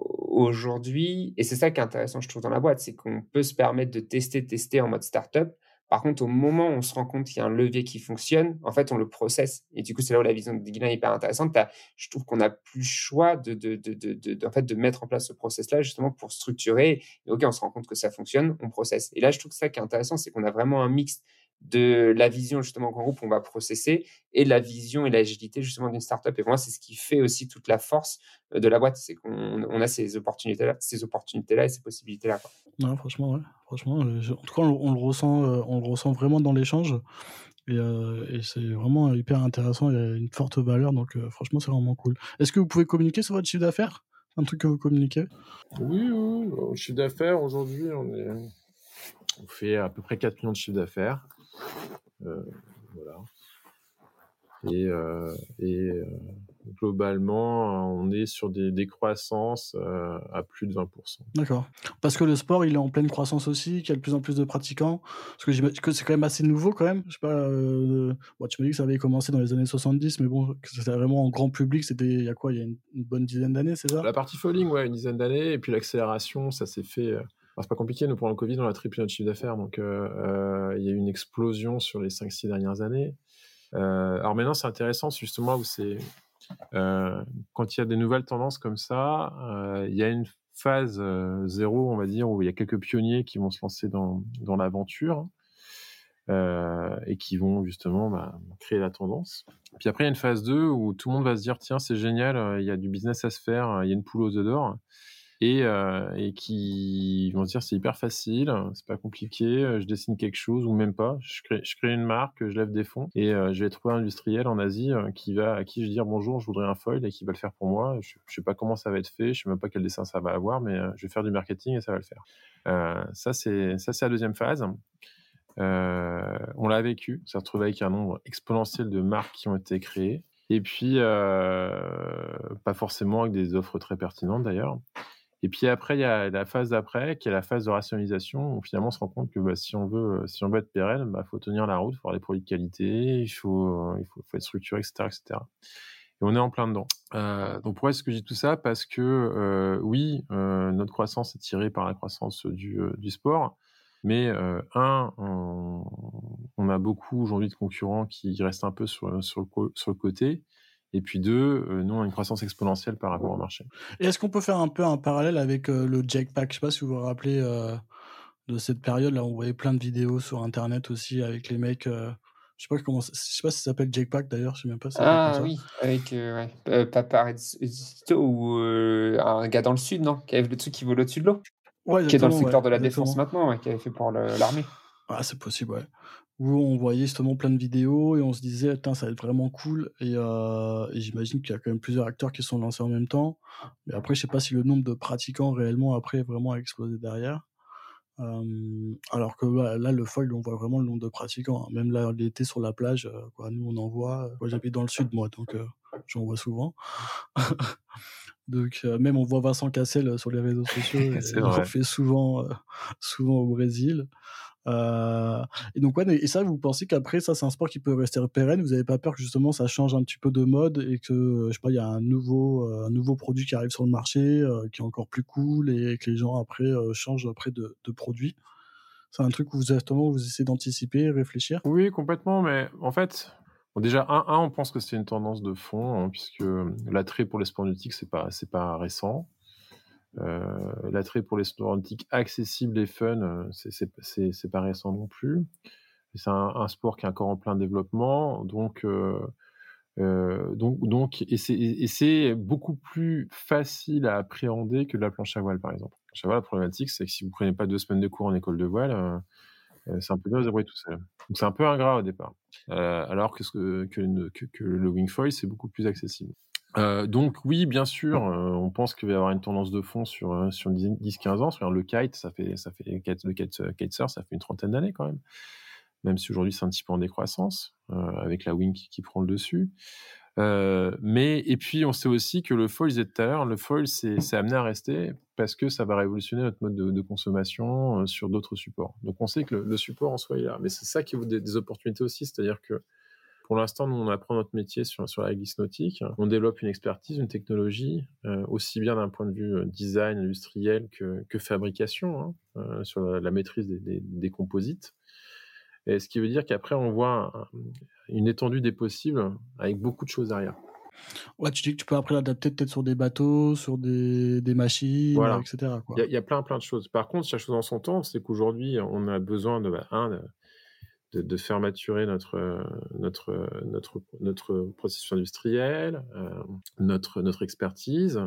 aujourd'hui, et c'est ça qui est intéressant, je trouve, dans la boîte, c'est qu'on peut se permettre de tester, tester en mode startup par contre, au moment où on se rend compte qu'il y a un levier qui fonctionne, en fait, on le processe. Et du coup, c'est là où la vision de Guilain est hyper intéressante. je trouve qu'on n'a plus le choix de, de, de, de, en fait, de mettre en place ce process-là justement pour structurer. Et OK, on se rend compte que ça fonctionne, on processe. Et là, je trouve que ça qui est intéressant, c'est qu'on a vraiment un mix de la vision justement grand groupe on va processer et la vision et l'agilité justement d'une startup. Et pour moi, c'est ce qui fait aussi toute la force euh, de la boîte, c'est qu'on a ces opportunités-là, ces opportunités-là et ces possibilités-là. Ouais, franchement, ouais. franchement, en tout cas, on, le ressent, on le ressent vraiment dans l'échange. Et, et c'est vraiment hyper intéressant, il y a une forte valeur, donc franchement c'est vraiment cool. Est-ce que vous pouvez communiquer sur votre chiffre d'affaires? Un truc que vous communiquez? Oui, oui, oui. chiffre d'affaires, aujourd'hui, on, est... on fait à peu près 4 millions de chiffre d'affaires. Euh, voilà. Et, euh, et euh, globalement, on est sur des, des croissances à plus de 20%. D'accord. Parce que le sport, il est en pleine croissance aussi, qu'il y a de plus en plus de pratiquants. Parce que que c'est quand même assez nouveau quand même. Je sais pas, bon, tu m'as dit que ça avait commencé dans les années 70, mais bon, c'était vraiment en grand public, c'était il y a quoi? Il y a une, bonne dizaine d'années, c'est ça? La partie falling, ouais, une dizaine d'années. Et puis l'accélération, ça s'est fait c'est pas compliqué, nous, pendant le Covid, on a triplé notre chiffre d'affaires. Donc, euh, euh, il y a eu une explosion sur les 5-6 dernières années. Euh, alors maintenant, c'est intéressant, justement, où c'est. quand il y a des nouvelles tendances comme ça, il y a une phase zéro, on va dire, où il y a quelques pionniers qui vont se lancer dans, l'aventure. et qui vont justement bah, créer la tendance. Puis après, il y a une phase 2 où tout le monde va se dire tiens, c'est génial, il y a du business à se faire, il y a une poule aux œufs d'or et, euh, et qui vont se dire c'est hyper facile, c'est pas compliqué, euh, je dessine quelque chose ou même pas, je crée, je crée une marque, je lève des fonds et euh, je vais trouver un industriel en Asie qui va à qui je vais dire bonjour, je voudrais un foil et qui va le faire pour moi. Je, je sais pas comment ça va être fait, je sais même pas quel dessin ça va avoir, mais je vais faire du marketing et ça va le faire. ça c'est ça c'est la deuxième phase. on l'a vécu, on s'est retrouvé avec un nombre exponentiel de marques qui ont été créées. Et puis, pas forcément avec des offres très pertinentes d'ailleurs. Et puis après, il y a la phase d'après, qui est la phase de rationalisation, où finalement on se rend compte que bah, si, on veut, euh, si on veut être pérenne, il bah, faut tenir la route, il faut avoir des produits de qualité, il faut, euh, il faut, faut être structuré, etc., etc. Et on est en plein dedans. Euh, donc pourquoi est-ce que je dis tout ça? Parce que oui, notre croissance est tirée par la croissance du, du sport, mais un, on, a beaucoup aujourd'hui de concurrents qui restent un peu sur, sur le côté. Et puis deux, euh, nous, on a une croissance exponentielle par rapport au marché. Et est-ce qu'on peut faire un peu un parallèle avec euh, le Jackpack? Je sais pas si vous vous rappelez euh, de cette période-là, on voyait plein de vidéos sur Internet aussi avec les mecs. je sais pas comment, je sais pas si ça s'appelle Jackpack d'ailleurs, je sais même pas. Si ah oui, avec ouais. ou un gars dans le sud, non? Qui avait le truc qui vole au-dessus de l'eau. Ouais, qui est dans le secteur de la défense maintenant, qui avait fait pour l'armée. Ah, c'est possible, ouais où on voyait justement plein de vidéos et on se disait, Attends, ça va être vraiment cool. Et, euh, et j'imagine qu'il y a quand même plusieurs acteurs qui sont lancés en même temps. Mais après, je sais pas si le nombre de pratiquants réellement après vraiment a explosé derrière. Euh, alors que là, le foil, on voit vraiment le nombre de pratiquants. Hein. Même là, l'été sur la plage, euh, quoi, nous on en voit. Moi, j'habite dans le sud, moi, donc euh, j'en vois souvent. donc même on voit Vincent Cassel sur les réseaux sociaux. il fait souvent, souvent au Brésil. Euh, et donc, ouais, et ça, vous pensez qu'après, ça, c'est un sport qui peut rester pérenne? Vous n'avez pas peur que justement ça change un petit peu de mode et que, je sais pas, il y a un nouveau, euh, un nouveau produit qui arrive sur le marché euh, qui est encore plus cool et que les gens après changent après de, de produit? C'est un truc où vous, justement, vous essayez d'anticiper, réfléchir? Oui, complètement. Mais en fait, déjà, un, un, on pense que c'est une tendance de fond, hein, puisque l'attrait pour les sports nautiques, c'est pas, pas récent. Euh, l'attrait pour les sports nautiques accessibles et fun, euh, c'est pas récent non plus. C'est un, sport qui est encore en plein développement, donc euh, donc, donc, et c'est beaucoup plus facile à appréhender que la planche à voile, par exemple. La voile, la problématique, c'est que si vous prenez pas deux semaines de cours en école de voile, c'est un peu dur tout seul. Donc, c'est un peu ingrat au départ. alors que, que, que, le wingfoil, c'est beaucoup plus accessible. Euh, donc oui, bien sûr, euh, on pense qu'il va y avoir une tendance de fond sur, euh, sur 10-15 ans. le kite, ça fait, ça fait le kite, ça fait une trentaine d'années quand même. Même si aujourd'hui c'est un petit peu en décroissance, avec la wing qui, prend le dessus. mais et puis on sait aussi que le foil, tout à l'heure, le foil c'est amené à rester parce que ça va révolutionner notre mode de, consommation sur d'autres supports. Donc on sait que le, support en soi est là, mais c'est ça qui vous des, des opportunités aussi, c'est-à-dire que pour l'instant, nous, on apprend notre métier sur, sur la glisse nautique. On développe une expertise, une technologie, euh, aussi bien d'un point de vue euh, design industriel que, que fabrication, hein, euh, sur la, maîtrise des, des, composites. Et ce qui veut dire qu'après, on voit une étendue des possibles avec beaucoup de choses derrière. Ouais, tu dis que tu peux après l'adapter peut-être sur des bateaux, sur des, des machines, etc. Il y, a plein, plein de choses. Par contre, chaque chose en son temps, c'est qu'aujourd'hui, on a besoin de, bah, un, de, faire maturer notre, notre, notre, notre processus industriel, notre, notre expertise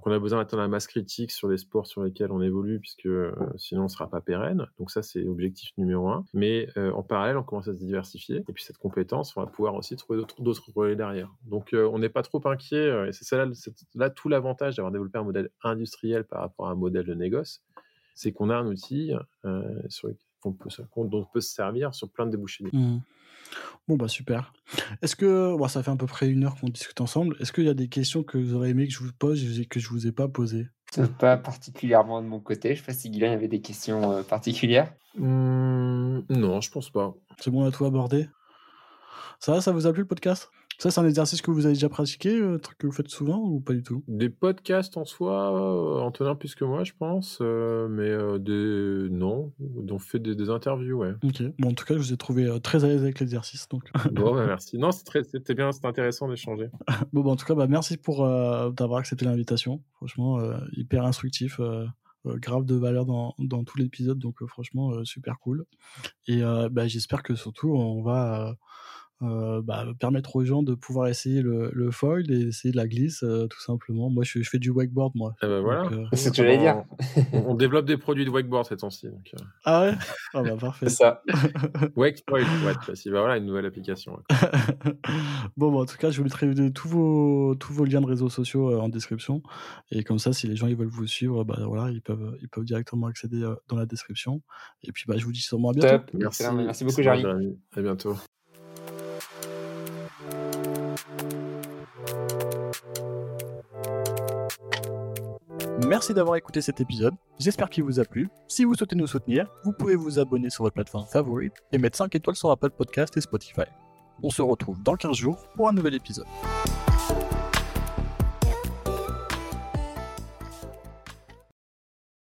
qu'on a besoin d'atteindre la masse critique sur les sports sur lesquels on évolue, puisque euh, sinon on ne sera pas pérenne. Donc ça, c'est objectif numéro un. Mais euh, en parallèle, on commence à se diversifier. Et puis cette compétence, on va pouvoir aussi trouver d'autres relais derrière. Donc euh, on n'est pas trop inquiet. et c'est là, là tout l'avantage d'avoir développé un modèle industriel par rapport à un modèle de négoce. C'est qu'on a un outil sur dont on peut se servir sur plein de débouchés. Mmh. Bon, bah super. Est-ce que, bon, ça fait à peu près une heure qu'on discute ensemble, est-ce qu'il y a des questions que vous aurez aimé que je vous pose et que je vous ai pas posées? Pas particulièrement de mon côté. Je sais pas si Guylain avait des questions euh, particulières. Mmh, non, je pense pas. C'est bon, à tout abordé Ça ça vous a plu le podcast? Ça, c'est un exercice que vous avez déjà pratiqué, un truc que vous faites souvent ou pas du tout? Des podcasts en soi, euh, Antonin plus que moi, je pense, euh, mais euh, des... non, on fait des, interviews, ouais. Ok, bon, en tout cas, je vous ai trouvé très à l'aise avec l'exercice. Donc... bon, bah, merci. Non, c'était bien, c'était intéressant d'échanger. bon, bah, en tout cas, bah, merci pour d'avoir accepté l'invitation. Franchement, hyper instructif. grave de valeur dans, dans tout l'épisode, donc franchement super cool. Et bah, j'espère que surtout on va euh, bah, permettre aux gens de pouvoir essayer le, le foil et essayer de la glisse, euh, tout simplement. Moi, je, je, fais du wakeboard, moi. Eh ben voilà. Euh, c'est ce que j'allais dire. on, développe des produits de wakeboard ces temps-ci. Ah ouais? Ah bah parfait. C'est ça. Wake foil, ouais, bah, voilà une nouvelle application. bon, bah, en tout cas, je vous mettrai tous vos, tous vos liens de réseaux sociaux en description. Et comme ça, si les gens ils veulent vous suivre, bah, voilà, ils, peuvent, ils peuvent directement accéder dans la description. Et puis, bah, je vous dis sûrement à bientôt. Merci. Merci beaucoup, Jérémy. À bientôt. Merci d'avoir écouté cet épisode, j'espère qu'il vous a plu. Si vous souhaitez nous soutenir, vous pouvez vous abonner sur votre plateforme favorite et mettre 5 étoiles sur Apple Podcast et Spotify. On se retrouve dans 15 jours pour un nouvel épisode.